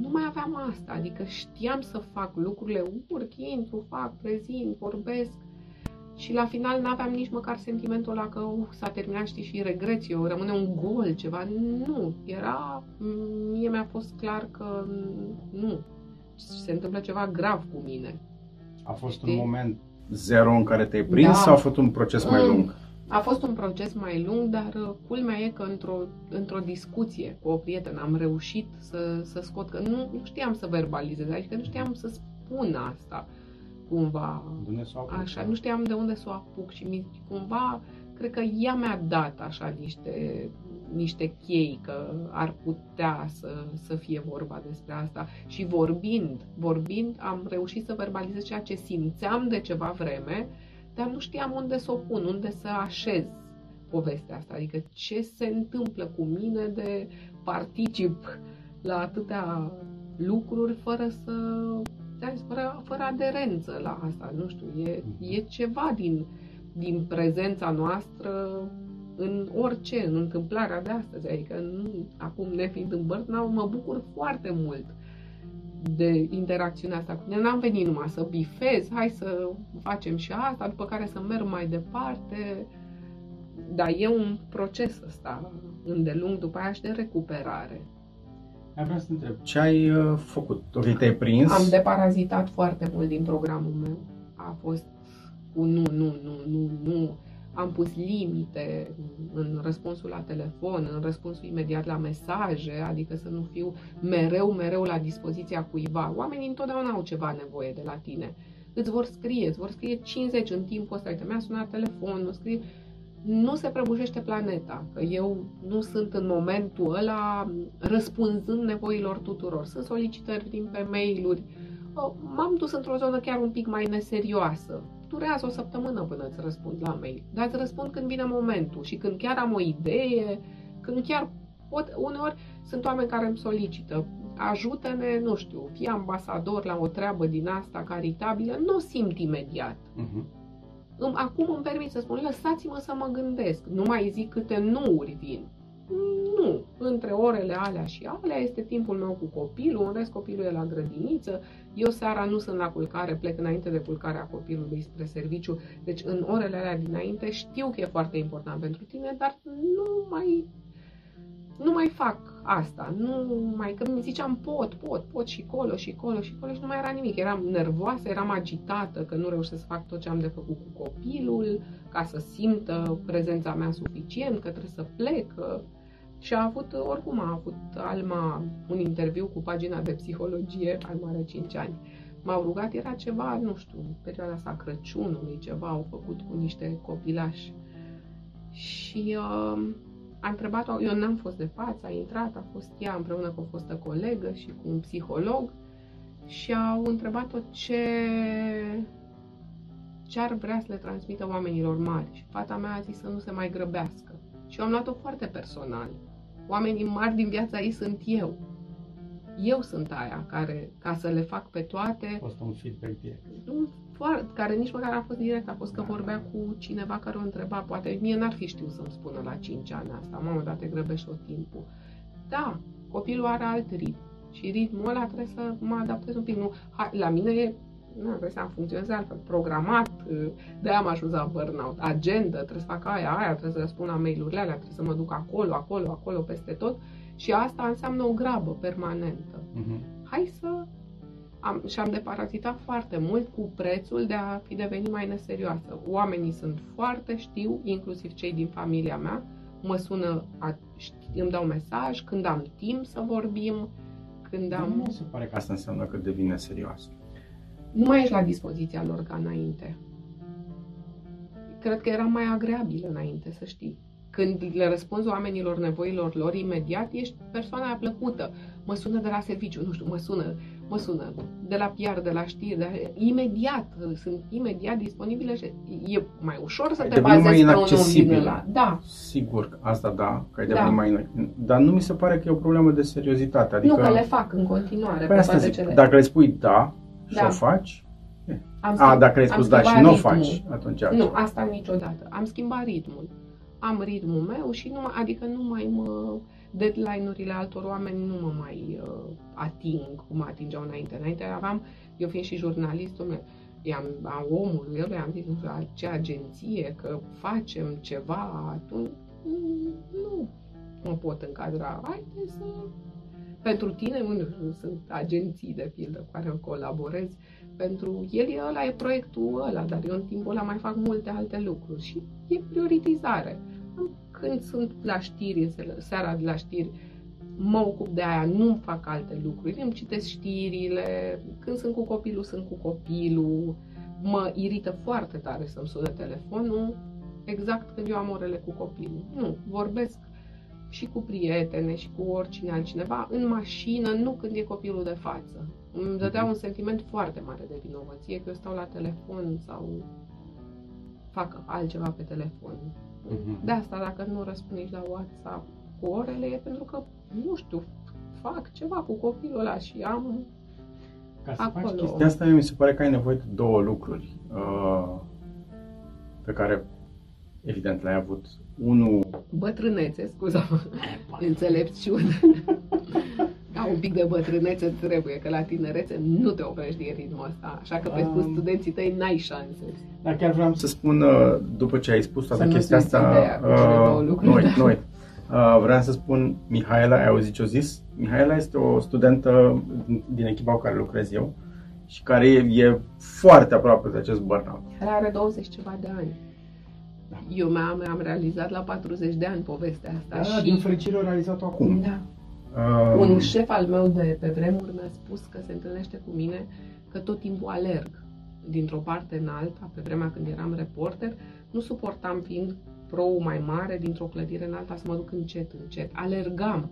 nu mai aveam asta, adică știam să fac lucrurile, urc, intru, fac, prezint, vorbesc și la final n-aveam nici măcar sentimentul ăla că uh, s-a terminat, știi, și regret eu, rămâne un gol, ceva. Nu, era, mie mi-a fost clar că nu, se întâmplă ceva grav cu mine. A fost știi? un moment zero în care te-ai prins da. sau a fost un proces mai mm. lung? A fost un proces mai lung, dar uh, culmea e că într-o, într-o discuție cu o prietenă am reușit să, să scot, că nu, nu știam să verbalizez, adică nu știam să spun asta cumva. Așa, nu știam de unde să o apuc și mi, cumva cred că ea mi-a dat așa niște, niște chei că ar putea să, să fie vorba despre asta și vorbind, vorbind am reușit să verbalizez ceea ce simțeam de ceva vreme dar nu știam unde să o pun, unde să așez povestea asta. Adică ce se întâmplă cu mine de particip la atâtea lucruri fără să fără, fără aderență la asta, nu știu, e, e ceva din, din prezența noastră în orice, în întâmplarea de astăzi, adică nu, acum nefiind în burnout, mă bucur foarte mult de interacțiunea asta cu mine. N-am venit numai să bifez, hai să facem și asta, după care să merg mai departe. Dar e un proces ăsta îndelung după aia și de recuperare. Ai vrea să întreb, ce ai uh, făcut? Ok, te-ai prins? Am deparazitat foarte mult din programul meu. A fost cu nu, nu, nu, nu, nu am pus limite în răspunsul la telefon, în răspunsul imediat la mesaje, adică să nu fiu mereu, mereu la dispoziția cuiva. Oamenii întotdeauna au ceva nevoie de la tine. Îți vor scrie, îți vor scrie 50 în timpul ăsta. Uite, mi-a sunat telefonul, scrie... Nu se prăbușește planeta, că eu nu sunt în momentul ăla răspunzând nevoilor tuturor. Sunt solicitări din pe mail-uri. M-am dus într-o zonă chiar un pic mai neserioasă durează o săptămână până îți răspund la mail. Dar îți răspund când vine momentul și când chiar am o idee, când chiar pot, uneori sunt oameni care îmi solicită, ajută-ne, nu știu, fii ambasador la o treabă din asta caritabilă, nu o simt imediat. Uh-huh. Acum îmi permit să spun, lăsați-mă să mă gândesc, nu mai zic câte nuuri vin. Nu, între orele alea și alea este timpul meu cu copilul, în rest copilul e la grădiniță, eu seara nu sunt la culcare, plec înainte de culcarea copilului spre serviciu, deci în orele alea dinainte știu că e foarte important pentru tine, dar nu mai, nu mai fac asta. Nu mai, că mi ziceam pot, pot, pot și colo și colo și colo și nu mai era nimic. Eram nervoasă, eram agitată că nu reușesc să fac tot ce am de făcut cu copilul, ca să simtă prezența mea suficient, că trebuie să plec. Și a avut, oricum a avut Alma un interviu cu pagina de psihologie, Alma are 5 ani. M-au rugat, era ceva, nu știu, perioada asta Crăciunului, ceva au făcut cu niște copilași. Și uh, a întrebat-o, eu n-am fost de față, a intrat, a fost ea împreună cu o fostă colegă și cu un psiholog și au întrebat-o ce, ce ar vrea să le transmită oamenilor mari. Și fata mea a zis să nu se mai grăbească. Și eu am luat-o foarte personal. Oamenii mari din viața ei sunt eu. Eu sunt aia care, ca să le fac pe toate... A fost un feedback direct. Un foarte, care nici măcar a fost direct, a fost că vorbea cu cineva care o întreba, poate mie n-ar fi știut să-mi spună la 5 ani asta, mamă, dar te grăbești tot timpul. Da, copilul are alt ritm și ritmul ăla trebuie să mă adaptez un pic. Nu, ha, la mine e nu, trebuie să funcționeze altfel, programat, de aia am ajuns la burnout, agenda, trebuie să fac aia, aia, trebuie să răspund la mail-urile alea, trebuie să mă duc acolo, acolo, acolo, peste tot și asta înseamnă o grabă permanentă. Uh-huh. Hai să am, și am deparazitat foarte mult cu prețul de a fi devenit mai neserioasă. Oamenii sunt foarte, știu, inclusiv cei din familia mea, mă sună, a, îmi dau mesaj când am timp să vorbim, când am... Nu se pare că asta înseamnă că devine serioasă. Nu mai ești la dispoziția lor ca înainte. Cred că era mai agreabil înainte, să știi. Când le răspunzi oamenilor nevoilor lor imediat, ești persoana plăcută. Mă sună de la serviciu, nu știu, mă sună mă sună de la PR, de la știri, de, imediat, sunt imediat disponibile și e mai ușor să ai te bazezi mai pe un om Da. Sigur, asta da, că ai da. mai Dar nu mi se pare că e o problemă de seriozitate. Adică... Nu, că le fac în continuare. Păi asta zic, cele... dacă le spui da și da. o faci, am schimb, A, dacă le spus da și nu o faci, atunci Nu, asta niciodată. Am schimbat ritmul. Am ritmul meu și nu, adică nu mai mă deadline-urile altor oameni nu mă mai uh, ating cum atingeau înainte. Înainte aveam, eu fiind și jurnalist, i-am, a omului, eu i-am zis, nu știu, ce agenție, că facem ceva, atunci nu, nu mă pot încadra. Haide să... Pentru tine, unde sunt agenții, de pildă, cu care colaborez, pentru el e ăla, e proiectul ăla, dar eu în timpul ăla mai fac multe alte lucruri și e prioritizare. Când sunt la știri, seara de la știri, mă ocup de aia, nu fac alte lucruri, îmi citesc știrile, când sunt cu copilul, sunt cu copilul, mă irită foarte tare să-mi sună telefonul, exact când eu am orele cu copilul. Nu, vorbesc și cu prietene și cu oricine altcineva în mașină, nu când e copilul de față. Îmi dădea mhm. un sentiment foarte mare de vinovăție că eu stau la telefon sau fac altceva pe telefon. Uh-huh. De asta, dacă nu răspundeți la WhatsApp cu orele, e pentru că, nu știu, fac ceva cu copilul ăla și am Ca să acolo. faci chestia asta, mi se pare că ai nevoie de două lucruri uh, pe care, evident, le-ai avut. Unul... Bătrânețe, scuza-mă, înțelepciune. Da, un pic de bătrânețe trebuie, că la tinerețe nu te oprești din ritmul ăsta, așa că pentru um, studenții tăi n-ai șanse. Dar chiar vreau să spun, uh, după ce ai spus toată chestia asta, uh, lucruri, noi, da. noi, uh, vreau să spun, Mihaela, ai auzit ce o zis? Mihaela este o studentă din echipa cu care lucrez eu și care e, e foarte aproape de acest burnout. Care are 20 ceva de ani. Da. Eu mi-am, am realizat la 40 de ani povestea asta. Da, și... din fericire o realizat acum. Da. Um... Un șef al meu de pe vremuri mi-a spus că se întâlnește cu mine că tot timpul alerg dintr-o parte în alta, pe vremea când eram reporter, nu suportam fiind pro mai mare dintr-o clădire în alta să mă duc încet, încet. Alergam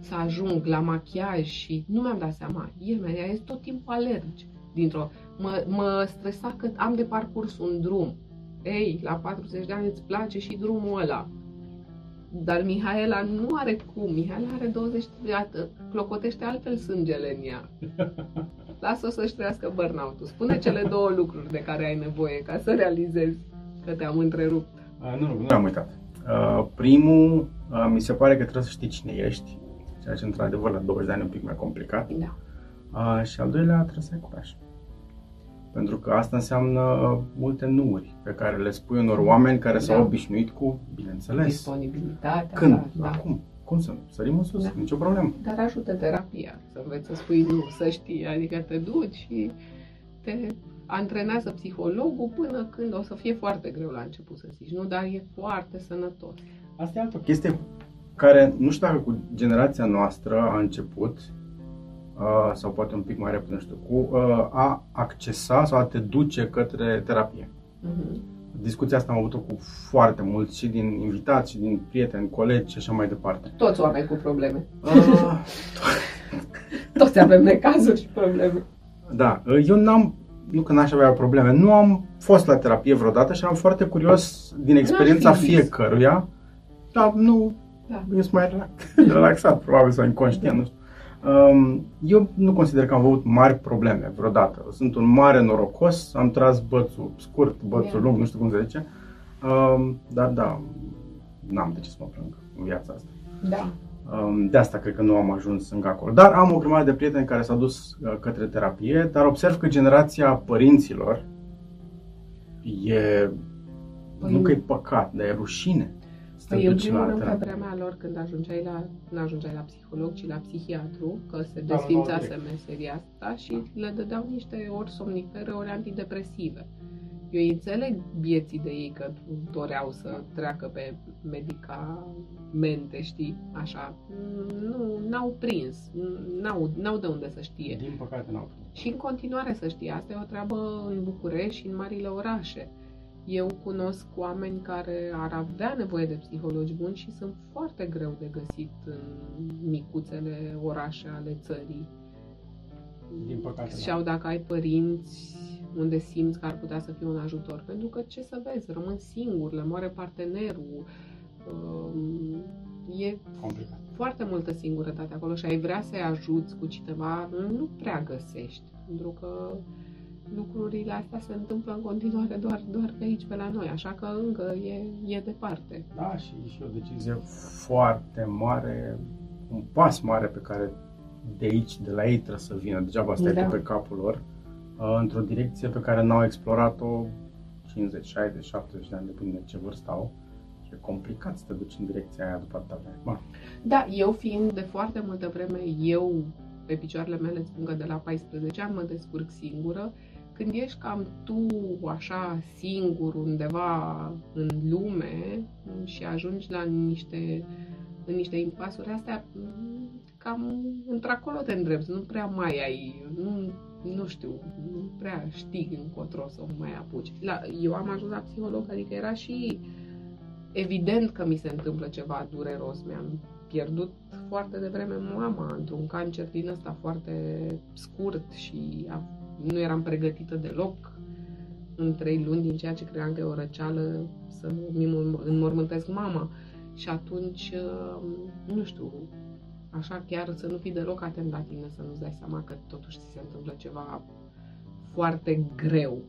să ajung la machiaj și nu mi-am dat seama. El mi-a zis, tot timpul alergi. Dintr-o... Mă, mă stresa că am de parcurs un drum. Ei, la 40 de ani îți place și drumul ăla. Dar Mihaela nu are cum. Mihaela are 20 de ani, clocotește altfel sângele în ea. [LAUGHS] Lasă-o să-și trăiască burnout-ul. Spune cele două lucruri de care ai nevoie ca să realizezi că te-am întrerupt. Uh, nu, nu, nu am uitat. Uh, primul, uh, mi se pare că trebuie să știi cine ești, ceea ce într-adevăr la 20 de ani e un pic mai complicat. Da. Uh, și al doilea, trebuie să ai curaj. Pentru că asta înseamnă multe nuuri pe care le spui unor oameni care da. s-au obișnuit cu, bineînțeles. Disponibilitatea. Când? Da, Acum. cum să nu? Sărim în sus, Da. nicio problemă. Dar ajută terapia să înveți să spui nu, să știi, adică te duci și te antrenează psihologul până când o să fie foarte greu la început să zici nu, dar e foarte sănătos. Asta e altă chestie care, nu știu dacă cu generația noastră a început, uh, sau poate un pic mai repede, nu știu, cu uh, a accesa sau a te duce către terapie. Mhm. Discuția asta am avut-o cu foarte mulți și din invitați, și din prieteni, colegi și așa mai departe. Toți oameni cu probleme. Uh, [LAUGHS] Toți avem necazuri și probleme. da, uh, eu n-am, nu că n-aș avea probleme, nu am fost la terapie vreodată și am foarte curios din experiența N-ar fi zis. fiecăruia, dar nu, Da. eu sunt mai relax, relaxat, probabil, sau inconștient, nu știu. Um, Eu nu consider că am avut mari probleme vreodată. Sunt un mare norocos, am tras bățul scurt, bățul Yeah. lung, nu știu cum se zice. Um, Dar da, n-am de ce să mă plâng în viața asta. Da. Um, De asta cred că nu am ajuns încă acolo. Dar am o grămadă de prieteni care s-au dus uh, către terapie, dar observ că generația părinților e, Păi- nu că e păcat, dar e rușine. Să te Păi, în duci primul la rând, pe terapie. vremea lor, când ajungeai la, nu ajungeai la psiholog, ci la psihiatru, că se Da, desfințase direct. meseria asta și le dădeau niște ori somnifere, ori antidepresive. Eu îi înțeleg vieții de ei că doreau să treacă pe medicamente, știi, așa. Nu, n-au prins, n-au, n-au de unde să știe. Din păcate n-au. Și în continuare să știi, asta e o treabă în București și în marile orașe. Eu cunosc oameni care ar avea nevoie de psihologi buni și sunt foarte greu de găsit în micuțele orașe ale țării. Din păcate, da. Și dacă ai părinți unde simți că ar putea să fie un ajutor. Pentru că, ce să vezi, rămân singur, le moare partenerul. um, E Complicat. foarte multă singurătate acolo și ai vrea să-i ajuți cu cineva, nu prea găsești. Pentru că lucrurile astea se întâmplă în continuare doar, doar pe aici, pe la noi, așa că încă e, e departe. Da, și, și o decizie foarte mare, un pas mare pe care de aici, de la ei trebuie să vină, degeaba stai Da. tu pe capul lor, uh, într-o direcție pe care n-au explorat-o 50, 60, 70 de ani, depinde de ce vârstă au. Și e complicat să te duci în direcția aia după atâta vreme. Bă, Da, eu fiind de foarte multă vreme, eu pe picioarele mele îți spun că de la 14 ani mă descurc singură, când ești cam tu așa singur undeva în lume și ajungi la niște, în niște impasuri astea, cam într-acolo te îndrepți, nu prea mai ai, nu, nu știu, nu prea știi încotro să o mai apuci. La, eu am ajuns la psiholog, adică era și evident că mi se întâmplă ceva dureros. Mi-am pierdut foarte devreme mama într-un cancer din ăsta foarte scurt și a, nu eram pregătită deloc în trei luni din ceea ce credeam că e o răceală să mi înmormântesc mama. Și atunci, uh, nu știu, așa chiar să nu fii deloc atent la tine, să nu-ți dai seama că totuși ți se întâmplă ceva foarte greu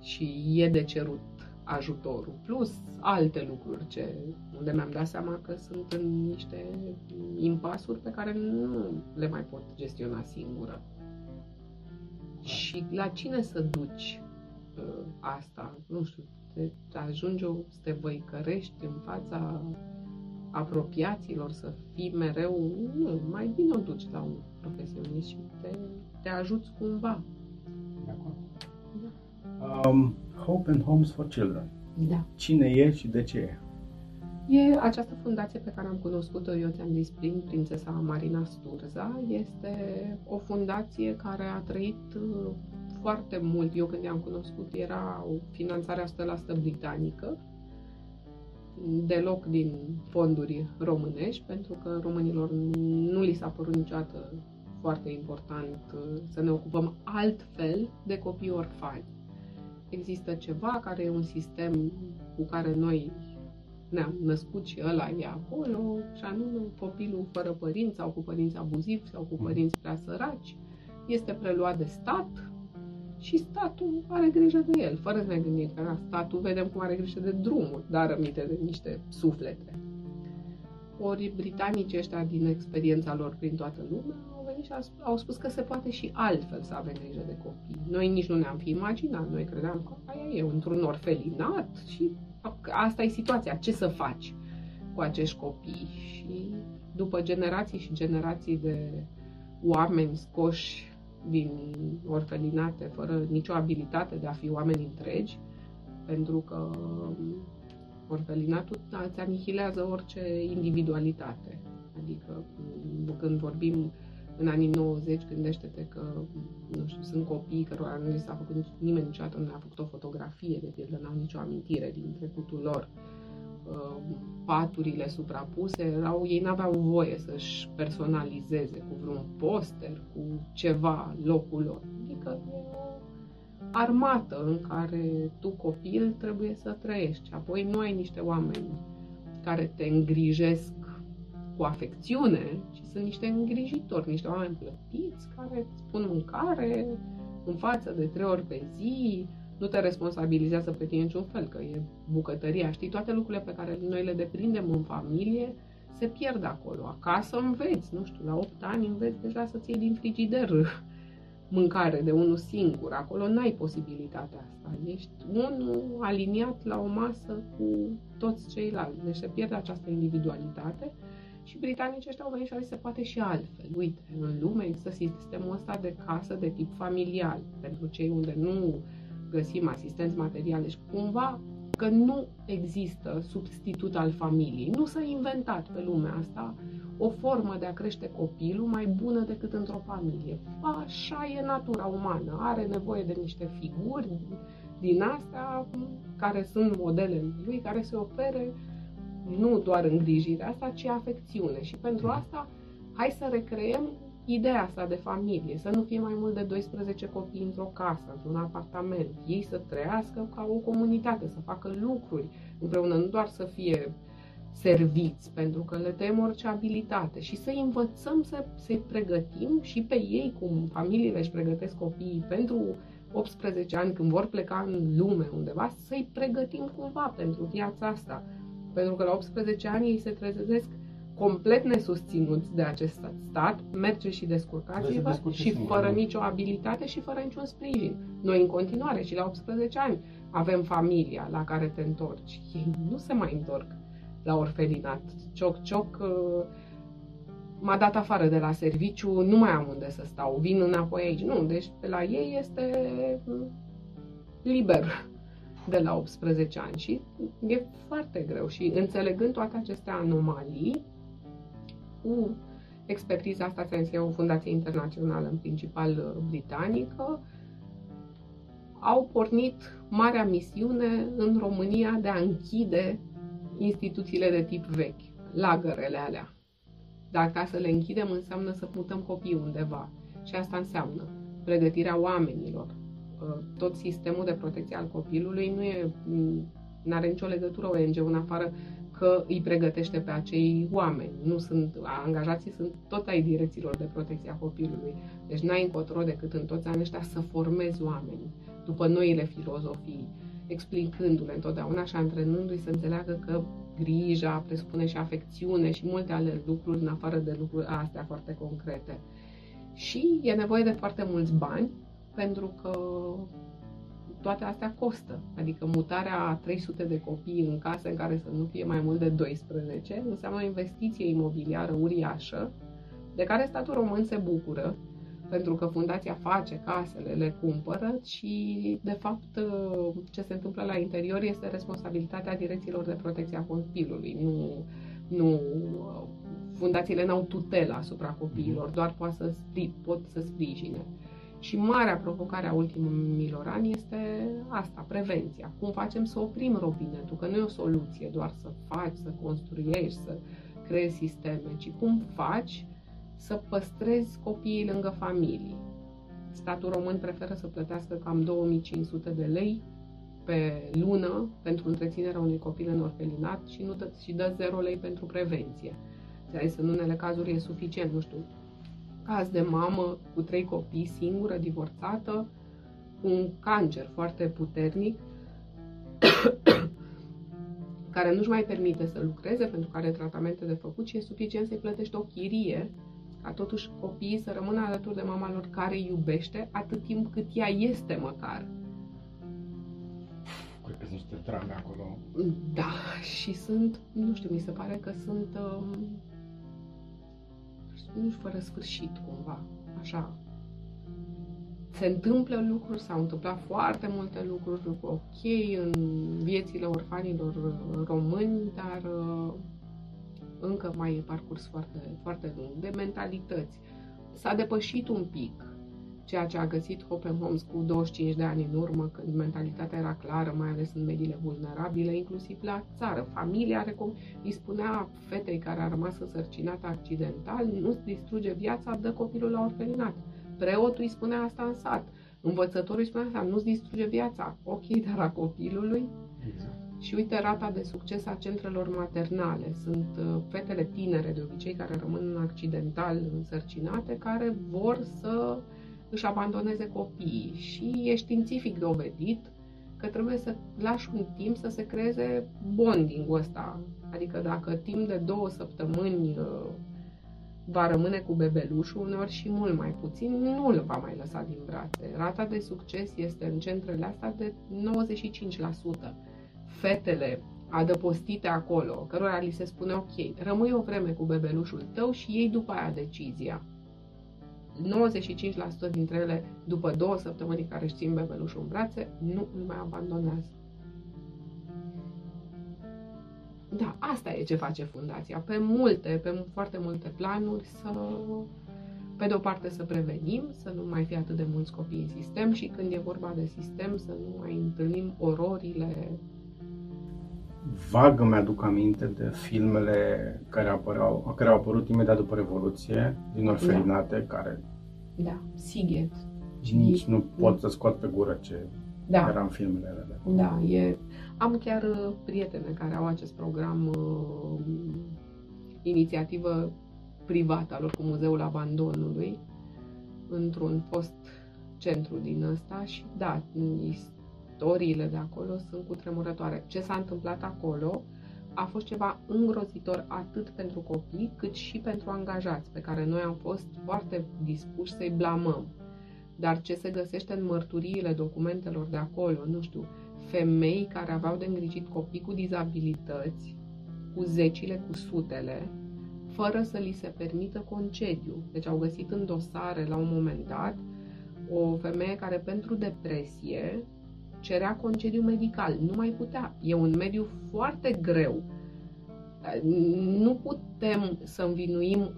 și e de cerut ajutorul, plus alte lucruri ce, unde mi-am dat seama că sunt în niște impasuri pe care nu le mai pot gestiona singură. Și la cine să duci uh, asta? Nu știu, te, te ajungi o, să te văicărești în fața apropiaților, să fii mereu, nu, mai bine o duci la un profesionist și te, te ajuți cumva. de acord. Um, Hope and Homes for Children. Da. Cine e și de ce e? E această fundație pe care am cunoscut-o, eu ți-am zis, prin prințesa Marina Sturza. Este o fundație care a trăit uh, foarte mult. Eu când i-am cunoscut era o finanțare 100% britanică, deloc din fonduri românești, pentru că românilor nu li s-a părut niciodată foarte important uh, să ne ocupăm altfel de copii orfani. Există ceva care e un sistem cu care noi ne-am născut și ăla e acolo, și anume copilul fără părinți sau cu părinți abuzivi sau cu părinți prea săraci este preluat de stat și statul are grijă de el, fără să ne gândim că na, statul vedem cum are grijă de drumuri, dar rămite de niște suflete. Ori britanicii ăștia, din experiența lor prin toată lumea, au venit și au spus că se poate și altfel să avem grijă de copii. Noi nici nu ne-am fi imaginat, noi credeam că aia e într-un orfelinat și asta e situația, ce să faci cu acești copii și după generații și generații de oameni scoși din orfelinate, fără nicio abilitate de a fi oameni întregi, pentru că orfelinatul îți anihilează orice individualitate. Adică când vorbim în anii 90, gândește-te că, nu știu, sunt copii cărora nu s-a făcut nimeni niciodată, nu a făcut o fotografie de pildă, n-au nicio amintire din trecutul lor. Uh, paturile suprapuse erau, ei n-aveau voie să-și personalizeze cu vreun poster, cu ceva locul lor. Adică e o armată în care tu, copil, trebuie să trăiești. Apoi nu ai niște oameni care te îngrijesc cu afecțiune, ci sunt niște îngrijitori, niște oameni plătiți care îți pun mâncare în față de trei ori pe zi, nu te responsabilizează pe tine niciun fel, că e bucătăria, știi, toate lucrurile pe care noi le deprindem în familie se pierd acolo. Acasă înveți, nu știu, la 8 ani înveți deja să-ți iei din frigider [LAUGHS] mâncare de unul singur. Acolo n-ai posibilitatea asta. Ești unul aliniat la o masă cu toți ceilalți. Deci se pierde această individualitate și britanicii ăștia au venit și au zis se poate și altfel. Uite, în lume există sistemul ăsta de casă de tip familial, pentru cei unde nu găsim asistenți materiale și cumva că nu există substitut al familiei. Nu s-a inventat pe lumea asta o formă de a crește copilul mai bună decât într-o familie. Așa e natura umană. Are nevoie de niște figuri din astea care sunt modelele lui, care se ofere nu doar îngrijirea asta, ci afecțiune. Și pentru asta, hai să recreăm ideea asta de familie, să nu fie mai mult de 12 copii într-o casă, într-un apartament, ei să trăiască ca o comunitate, să facă lucruri împreună, nu doar să fie serviți, pentru că le tăiem orice abilitate. Și să învățăm să, să-i pregătim și pe ei, cum familiile își pregătesc copiii pentru 18 ani când vor pleca în lume undeva, să-i pregătim cumva pentru viața asta pentru că la 18 ani ei se trezesc complet nesusținuți de acest stat, merge și descurcați-vă și fără nicio abilitate și fără niciun sprijin. Noi în continuare și la 18 ani avem familia la care te întorci. Ei nu se mai întorc la orfelinat. Cioc, cioc, uh, m-a dat afară de la serviciu, nu mai am unde să stau, vin înapoi aici. Nu, deci pe la ei este mm, liber de la 18 ani și e foarte greu și înțelegând toate aceste anomalii, cu expertiza asta se o fundație internațională, în principal uh, britanică, au pornit marea misiune în România de a închide instituțiile de tip vechi, lagărele alea. Dar ca să le închidem înseamnă să mutăm copiii undeva. Și asta înseamnă pregătirea oamenilor, tot sistemul de protecție al copilului nu e, nu are nicio legătură ONG în afară că îi pregătește pe acei oameni. Nu sunt, angajații sunt tot ai direcțiilor de protecție a copilului. Deci n-ai încotro decât în toți anii ăștia să formezi oameni după noile filozofii, explicându-le întotdeauna și antrenându-i să înțeleagă că grija presupune și afecțiune și multe ale lucruri în afară de lucruri astea foarte concrete. Și e nevoie de foarte mulți bani pentru că toate astea costă. Adică mutarea a 300 de copii în case în care să nu fie mai mult de 12 înseamnă o investiție imobiliară uriașă de care statul român se bucură pentru că fundația face casele, le cumpără și, de fapt, ce se întâmplă la interior este responsabilitatea direcțiilor de protecție a copilului. Nu, nu, fundațiile n-au tutela asupra copiilor, doar pot să, pot să sprijine. Și marea provocare a ultimilor ani este asta, prevenția. Cum facem să oprim robinetul, că nu e o soluție doar să faci, să construiești, să creezi sisteme, ci cum faci să păstrezi copiii lângă familii. Statul român preferă să plătească cam 2500 de lei pe lună pentru întreținerea unui copil în orfelinat și, nu dă, și dă 0 lei pentru prevenție. Deci, în unele cazuri e suficient, nu știu, caz de mamă cu trei copii, singură, divorțată, cu un cancer foarte puternic, [COUGHS] care nu-și mai permite să lucreze pentru că are tratamente de făcut și e suficient să-i plătești o chirie ca totuși copiii să rămână alături de mama lor care iubește atât timp cât ea este măcar. Cred că sunt niște drame acolo. Da, și sunt, nu știu, mi se pare că sunt um, nu știu, fără sfârșit cumva, așa. Se întâmplă lucruri, s-au întâmplat foarte multe lucruri ok în viețile orfanilor români, dar uh, încă mai e parcurs foarte, foarte lung de mentalități. S-a depășit un pic ceea ce a găsit Holmes cu 25 de ani în urmă, când mentalitatea era clară, mai ales în mediile vulnerabile, inclusiv la țară. Familia recom- îi spunea fetei care a rămas însărcinată accidental, nu-ți distruge viața, dă copilul la orfelinat. Preotul îi spunea asta în sat. Învățătorul îi spunea asta, nu-ți distruge viața. Ok, dar a copilului? Exact. Și uite rata de succes a centrelor maternale. Sunt uh, fetele tinere, de obicei, care rămân accidental însărcinate, care vor să își abandoneze copiii și e științific dovedit că trebuie să lași un timp să se creeze bonding-ul ăsta. Adică dacă timp de două săptămâni uh, va rămâne cu bebelușul, uneori și mult mai puțin, nu îl va mai lăsa din brațe. Rata de succes este în centrele astea de 95%. Fetele adăpostite acolo, cărora li se spune ok, rămâi o vreme cu bebelușul tău și iei după aia decizia. 95% dintre ele, după două săptămâni care își țin bebelușul în brațe, nu îl mai abandonează. Da, asta e ce face fundația. Pe multe, pe foarte multe planuri să pe de o parte să prevenim, să nu mai fie atât de mulți copii în sistem și când e vorba de sistem să nu mai întâlnim ororile vag îmi aduc aminte de filmele care, apăreau, care au apărut imediat după Revoluție, din orfelinate, da. care... Da, Siget. Nici nu pot să scot pe gură ce da. era în filmele alea. Da, e... Am chiar uh, prietene care au acest program, uh, inițiativă privată a lor cu Muzeul Abandonului, într-un fost centru din ăsta și da, istoriile de acolo sunt cutremurătoare. Ce s-a întâmplat acolo a fost ceva îngrozitor atât pentru copii cât și pentru angajați, pe care noi am fost foarte dispuși să-i blamăm. Dar ce se găsește în mărturiile documentelor de acolo, nu știu, femei care aveau de îngrijit copii cu dizabilități, cu zecile, cu sutele, fără să li se permită concediu. Deci au găsit în dosare la un moment dat o femeie care pentru depresie cerea concediu medical, nu mai putea. E un mediu foarte greu. Nu putem să învinuim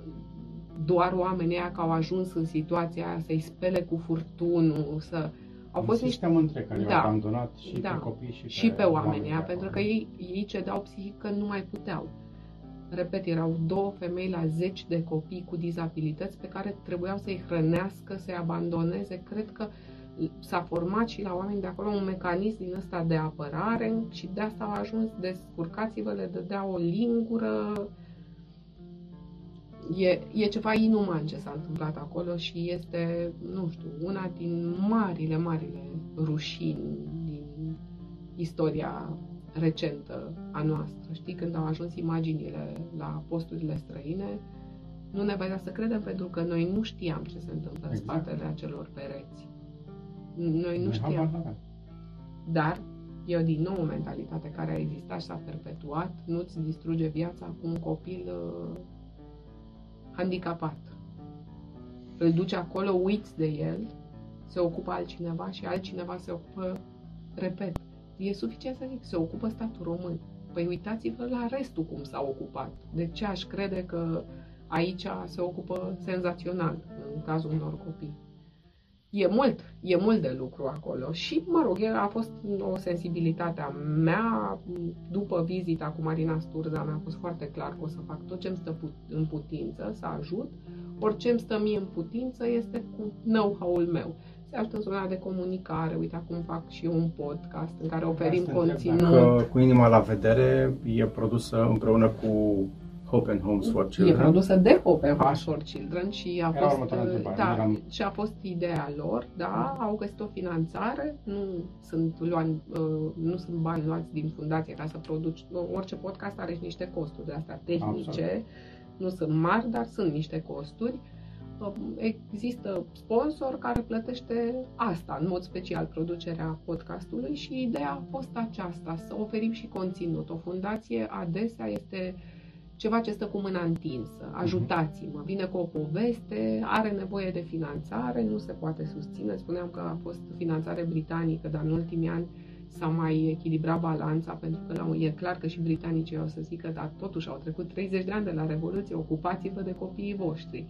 doar oamenii aia că au ajuns în situația aia să-i spele cu furtunul, să... Au fost un sistem întreg care da, abandonat și da, pe copii și pe, și pe oamenii aia, pentru că ei, ei cedeau psihic că nu mai puteau. Repet, erau două femei la zeci de copii cu dizabilități pe care trebuiau să-i hrănească, să-i abandoneze. Cred că uh, s-a format și la oameni de acolo un mecanism din ăsta de apărare și de asta au ajuns, descurcați-vă, le dădea o lingură. E, e ceva inuman ce s-a întâmplat acolo și este, nu știu, una din marile, marile rușini din istoria recentă a noastră. Știi, când au ajuns imaginile la posturile străine, nu ne vedea să credem pentru că noi nu știam ce se întâmplă exact. în spatele acelor pereți. Noi nu știam. Dar e din nou o mentalitate care a existat și s-a perpetuat. Nu-ți distruge viața cu un copil uh, handicapat. Îl duci acolo, uiți de el, se ocupă altcineva și altcineva se ocupă, repet, e suficient să zic, se ocupă statul român. Păi uitați-vă la restul cum s-a ocupat. De ce aș crede că aici se ocupă senzațional în cazul unor copii? E mult, e mult de lucru acolo și, mă rog, a fost o sensibilitate a mea, după vizita cu Marina Sturza mi-a fost foarte clar că o să fac tot ce îmi stă în putință să ajut, orice îmi stă mie în putință este cu know-how-ul meu. Se ajută în zona de comunicare, uite acum fac și un podcast în care oferim conținut. Că cu inima la vedere e produsă împreună cu Hope and Homes for Children. E produsă de Hope and Homes for Children și a Era fost, da, eram... și a fost ideea lor, da, au găsit o finanțare, nu sunt, luani, uh, nu sunt bani luați din fundație ca să produci, orice podcast are și niște costuri de astea tehnice, Absolut. nu sunt mari, dar sunt niște costuri. Um, există sponsor care plătește asta, în mod special, producerea podcastului și ideea a fost aceasta, să oferim și conținut. O fundație adesea este ceva ce stă cu mâna întinsă. Ajutați-mă, vine cu o poveste, are nevoie de finanțare, nu se poate susține. Spuneam că a fost finanțare britanică, dar în ultimii ani s-a mai echilibrat balanța, pentru că la, e clar că și britanicii o să zică, dar totuși au trecut 30 de ani de la Revoluție, ocupați-vă de copiii voștri.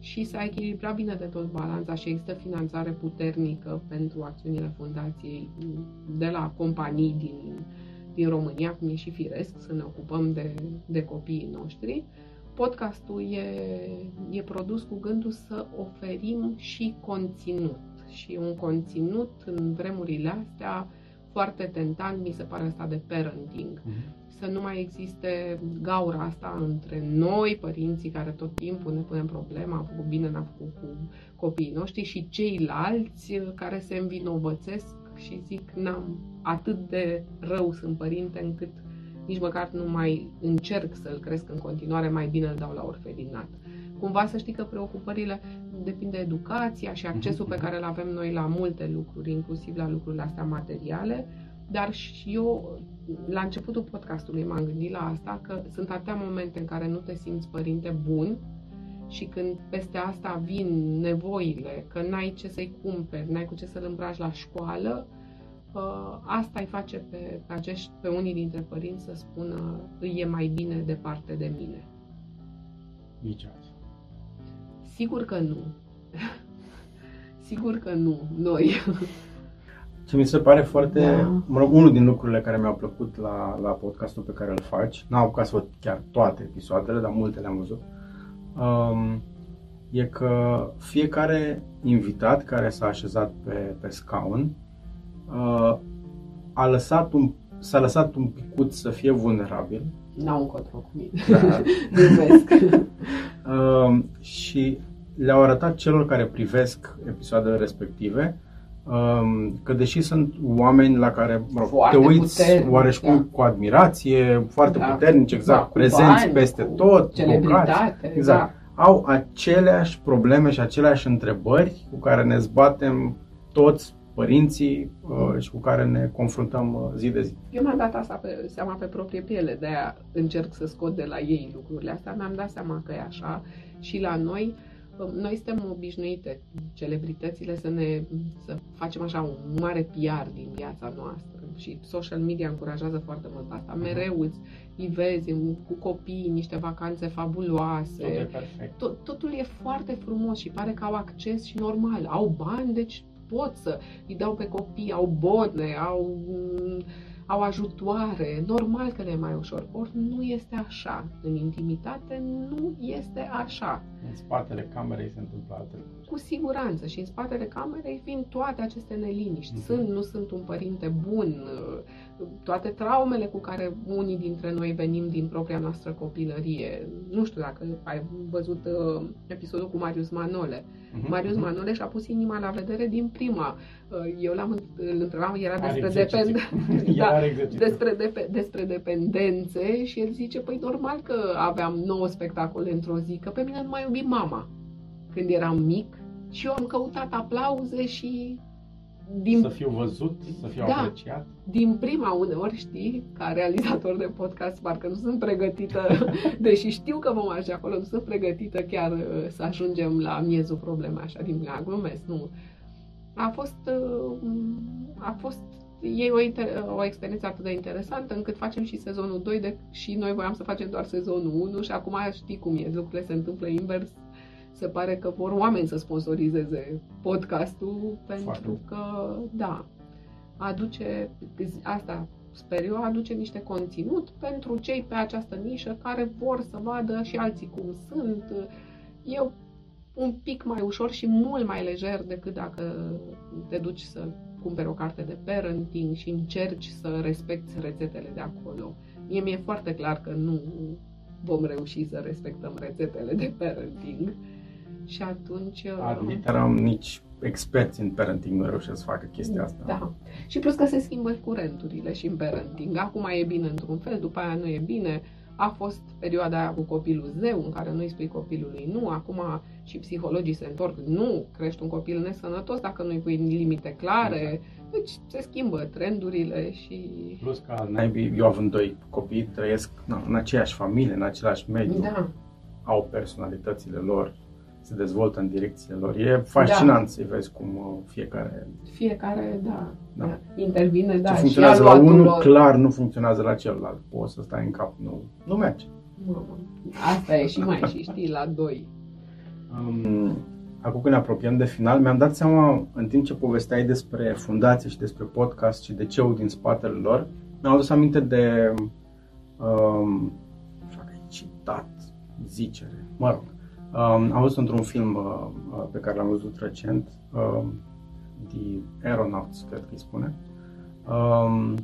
Și s-a echilibrat bine de tot balanța și există finanțare puternică pentru acțiunile fundației de la companii din, din România, cum e și firesc, să ne ocupăm de, de copiii noștri. Podcastul e, e produs cu gândul să oferim și conținut. Și un conținut în vremurile astea foarte tentant, mi se pare asta de parenting. Uh-huh. Să nu mai existe gaura asta între noi, părinții care tot timpul ne punem problema, am făcut bine, n-am făcut cu copiii noștri și ceilalți care se învinovățesc și zic, n-am atât de rău sunt părinte încât nici măcar nu mai încerc să-l cresc în continuare, mai bine îl dau la orfelinat. Cumva să știi că preocupările depinde de educația și accesul pe mhm. care îl avem noi la multe lucruri, inclusiv la lucrurile astea materiale, dar și eu, la începutul podcastului m-am gândit la asta, că sunt atâtea momente în care nu te simți părinte bun și când peste asta vin nevoile, că n-ai ce să-i cumperi, n-ai cu ce să-l îmbraci la școală, uh, asta îi face pe, acești, pe unii dintre părinți să spună îi e mai bine departe de mine. Nici azi. Sigur că nu. [LAUGHS] Sigur că nu, noi. [LAUGHS] Ce mi se pare foarte, da. mă rog, unul din lucrurile care mi-au plăcut la, la podcastul pe care îl faci, n-am apucat să văd chiar toate episoadele, dar multe le-am văzut, um, e că fiecare invitat care s-a așezat pe, pe scaun uh, a lăsat un, s-a lăsat un picut să fie vulnerabil. N-au încotro cu mine. Da. [LAUGHS] uh, și le-au arătat celor care privesc episoadele respective um, că deși sunt oameni la care mă rog, te uiți puternic, oareși da. cu admirație, foarte da. puternici, exact, da, prezenți bani, peste tot, celebritate, exact, da. au aceleași probleme și aceleași întrebări cu care ne zbatem toți părinții uh, și cu care ne confruntăm uh, zi de zi. Eu mi-am dat asta pe, seama pe proprie piele, de-aia încerc să scot de la ei lucrurile astea. Mi-am dat seama că e așa și la noi. Noi suntem obișnuite, celebritățile, să ne să facem așa un mare PR din viața noastră și social media încurajează foarte mult asta. Mhm. Mereu îți îi vezi cu copii niște vacanțe fabuloase. Tot e perfect. Tot, totul e foarte frumos și pare că au acces și normal. Au bani, deci pot să îi dau pe copii, au bone, au au ajutoare, normal că le e mai ușor. Ori nu este așa. În intimitate nu este așa. În spatele camerei se întâmplă alte lucruri. Cu siguranță. Și în spatele camerei vin toate aceste neliniști. Mm-hmm. Sunt, nu sunt un părinte bun, toate traumele cu care unii dintre noi venim din propria noastră copilărie. Nu știu dacă ai văzut uh, episodul cu Marius Manole. Uh-huh. Marius mhm. Manole și-a pus inima la vedere din prima. Uh, eu l-am îl întrebam, era despre, depend... [LAUGHS] da, despre, dep- despre dependențe și el zice, păi normal că aveam 9 spectacole într-o zi, că pe mine nu mai iubi mama când eram mic și eu am căutat aplauze și din, să fiu văzut, să fiu da, apreciat. Din prima uneori știi, ca realizator de podcast, parcă nu sunt pregătită, [LAUGHS] deși știu că vom ajunge acolo, nu sunt pregătită chiar uh, să ajungem la miezul problemei așa din la glumesc, nu. A fost, uh, a fost e o, inter- o experiență atât de interesantă încât facem și sezonul 2 de, și noi voiam să facem doar sezonul 1 și acum știi cum e, lucrurile se întâmplă invers se pare că vor oameni să sponsorizeze podcastul pentru Foarte. că, da, aduce, asta sper eu, aduce niște conținut pentru cei pe această nișă care vor să vadă și alții cum sunt. Eu un pic mai ușor și mult mai lejer decât dacă te duci să cumperi o carte de parenting și încerci să respecti rețetele de acolo. Mie mi-e foarte clar că nu vom reuși să respectăm rețetele de parenting și atunci... Ad uh, literam nici experți în parenting nu reușesc să facă chestia asta. Da. Și plus că se schimbă curenturile și în parenting. Acum e bine într-un fel, după aia nu e bine. A fost perioada aia cu copilul zeu, în care nu îi spui copilului nu. Acum și psihologii se întorc. Nu crești un copil nesănătos dacă nu îi pui limite clare. Exact. Deci se schimbă trendurile și... Plus că naibii, eu având doi copii, trăiesc na, în aceeași familie, în același mediu, Da, au personalitățile lor, se dezvoltă în direcțiile lor. E fascinant Da. să-i vezi cum uh, fiecare fiecare, da, Da. da. intervine, da, ce și funcționează la aluatul unul, lor. clar nu funcționează la celălalt. Poți să stai în cap, nu, nu merge. Mamă, Asta e și mai și știi, la doi. Um, acum când ne apropiem de final, mi-am dat seama, în timp ce povesteai despre fundație și despre podcast și de ce din spatele lor, mi-am adus aminte de um, nu știu dacă e citat, zicere, mă rog. Um, am văzut într-un film uh, uh, pe care l-am văzut recent, um, The Aeronauts, cred că îi spune. Um,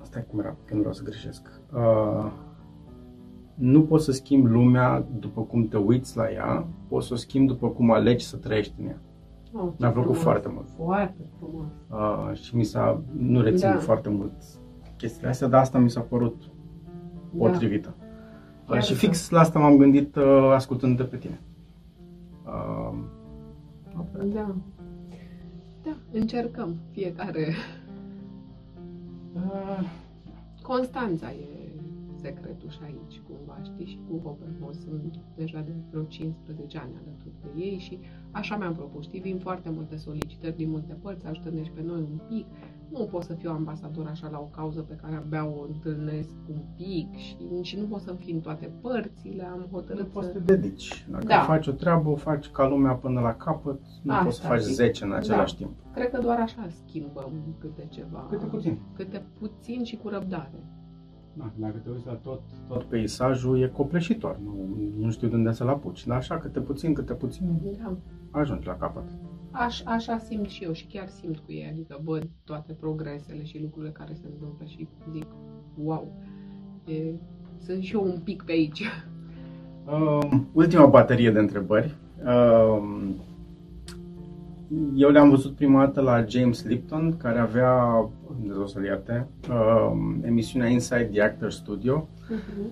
asta e cum era, că nu vreau să greșesc. Uh, nu poți să schimbi lumea după cum te uiți la ea, poți să o schimbi după cum alegi să trăiești în ea. Oh, ce Mi-a plăcut frumos. foarte mult. Foarte frumos. Uh, și mi s-a, nu rețin Da. foarte mult chestiile astea, dar asta mi s-a părut potrivită. Chiar Uh, și da. fix la asta m-am gândit uh, ascultând de pe tine. Uh, Da. Da, încercăm fiecare. uh, Constanța e secretul și aici, cumva, știi, și cu Hoppenhaus sunt deja de vreo 15 ani alături de ei și așa mi-am propus, știi, vin foarte multe solicitări din multe părți, ajută-ne și pe noi un pic. Nu pot să fiu ambasador așa la o cauză pe care abia o întâlnesc un pic și nici nu pot să fi în toate părțile, am nu hotărât poți să să... te dedici. Dacă Da. faci o treabă, o faci ca lumea până la capăt, nu Asta poți să faci zic. 10 în același timp. Cred că doar așa schimbăm câte ceva. Câte puțin. Câte puțin și cu răbdare. Da, dacă te uiți la tot, tot peisajul, e copleșitor. Nu, nu știu de unde să-l apuci. Dar așa, câte puțin, câte puțin, Da. ajungi la capăt. Aș, așa simt și eu și chiar simt cu ei, adică văd toate progresele și lucrurile care se întâmplă și zic, wow, e, sunt și eu un pic pe aici. Uh, ultima baterie de întrebări. Uh, eu le-am văzut prima dată la James Lipton, care avea, Dumnezeu să-l ierte, uh, emisiunea Inside the Actor Studio,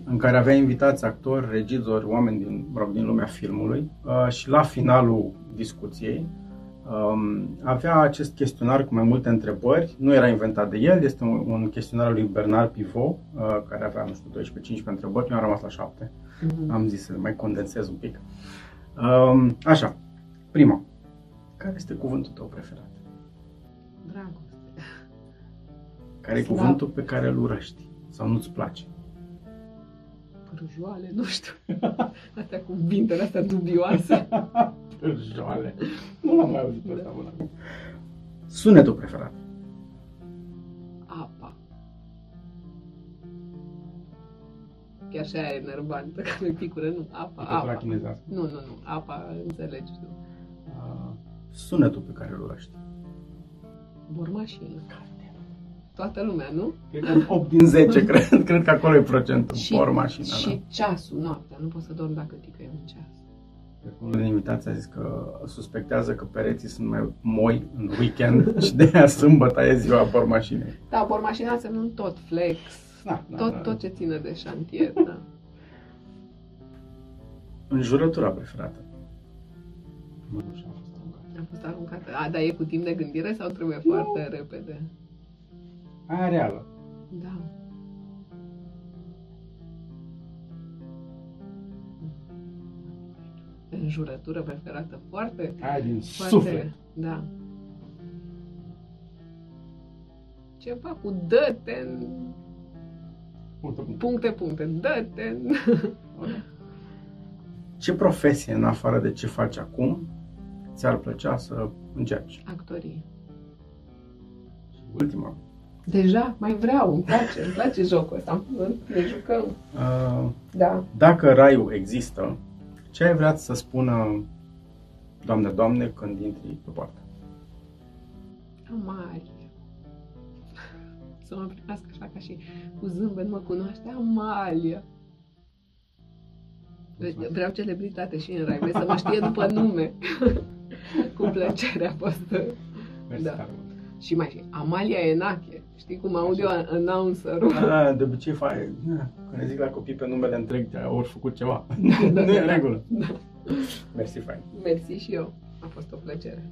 în care avea invitați actori, regizori, oameni din, mă rog, din lumea filmului uh, și la finalul discuției um, avea acest chestionar cu mai multe întrebări. Nu era inventat de el, este un, un chestionar al lui Bernard Pivot, uh, care avea, nu știu, 12-15 întrebări, eu am rămas la 7. Am zis să le mai condensez un pic. Um, așa, prima. Care este cuvântul tău preferat? Dragoste. Care e Slav. cuvântul pe care îl urăști sau nu-ți place? Pârjoale, nu știu. [LAUGHS] Astea cu cuvintele astea dubioase. [LAUGHS] Joale. Nu l-am mai auzit pe Da. ăsta până acum. Sunetul preferat. Apa. Chiar și aia e enervantă, că mi picură, nu, apa, Picătura apa. chinezească. Nu, nu, nu, apa, înțelegi tu. Uh, sunetul pe care îl urăști. Bormașină. Toată lumea, nu? Cred că 8 din 10, [LAUGHS] cred, cred că acolo e procentul. Și, Por mașina, și da. ceasul, noaptea, nu pot să dorm dacă ticăie un ceas. Cred că unul din invitați a zis că suspectează că pereții sunt mai moi în weekend [LAUGHS] și de aia sâmbătă e ziua por mașinei. Da, bormașina însemnând tot, flex, Da, da, tot, da. tot ce ține de șantier, da. Înjurătura preferată. Nu, așa a fost aruncat. Am fost aruncată. A, dar e cu timp de gândire sau trebuie foarte repede? Aia reală. Da. Înjurătură preferată foarte, Aia din foarte, suflet. da. Ceva cu dă-te în Puncte, puncte. puncte, puncte, dă-te în... Ce profesie, în afară de ce faci acum, ți-ar plăcea să încerci? Actorie. Și ultima. Deja, mai vreau, îmi place, îmi place jocul ăsta, ne jucăm. Uh, Da. dacă raiul există, ce ai vrea să spună Doamne, Doamne, când intri pe poartă? Amalie. [LAUGHS] Să mă primească așa ca și cu zâmbet mă cunoaște. Amalia. Deci, Vreau celebritate și în rai. Vrei să mă știe după nume. [LAUGHS] [LAUGHS] cu plăcere a fost. Mersi Da. tare mult. Și mai și Amalia Enache. Știi cum aud eu announcerul? Da, de obicei faci, da, când zic la copii pe numele întreg, te ori făcut ceva. Da, nu e în da. regulă. Da. Mersi, fain. Mersi și eu. A fost o plăcere.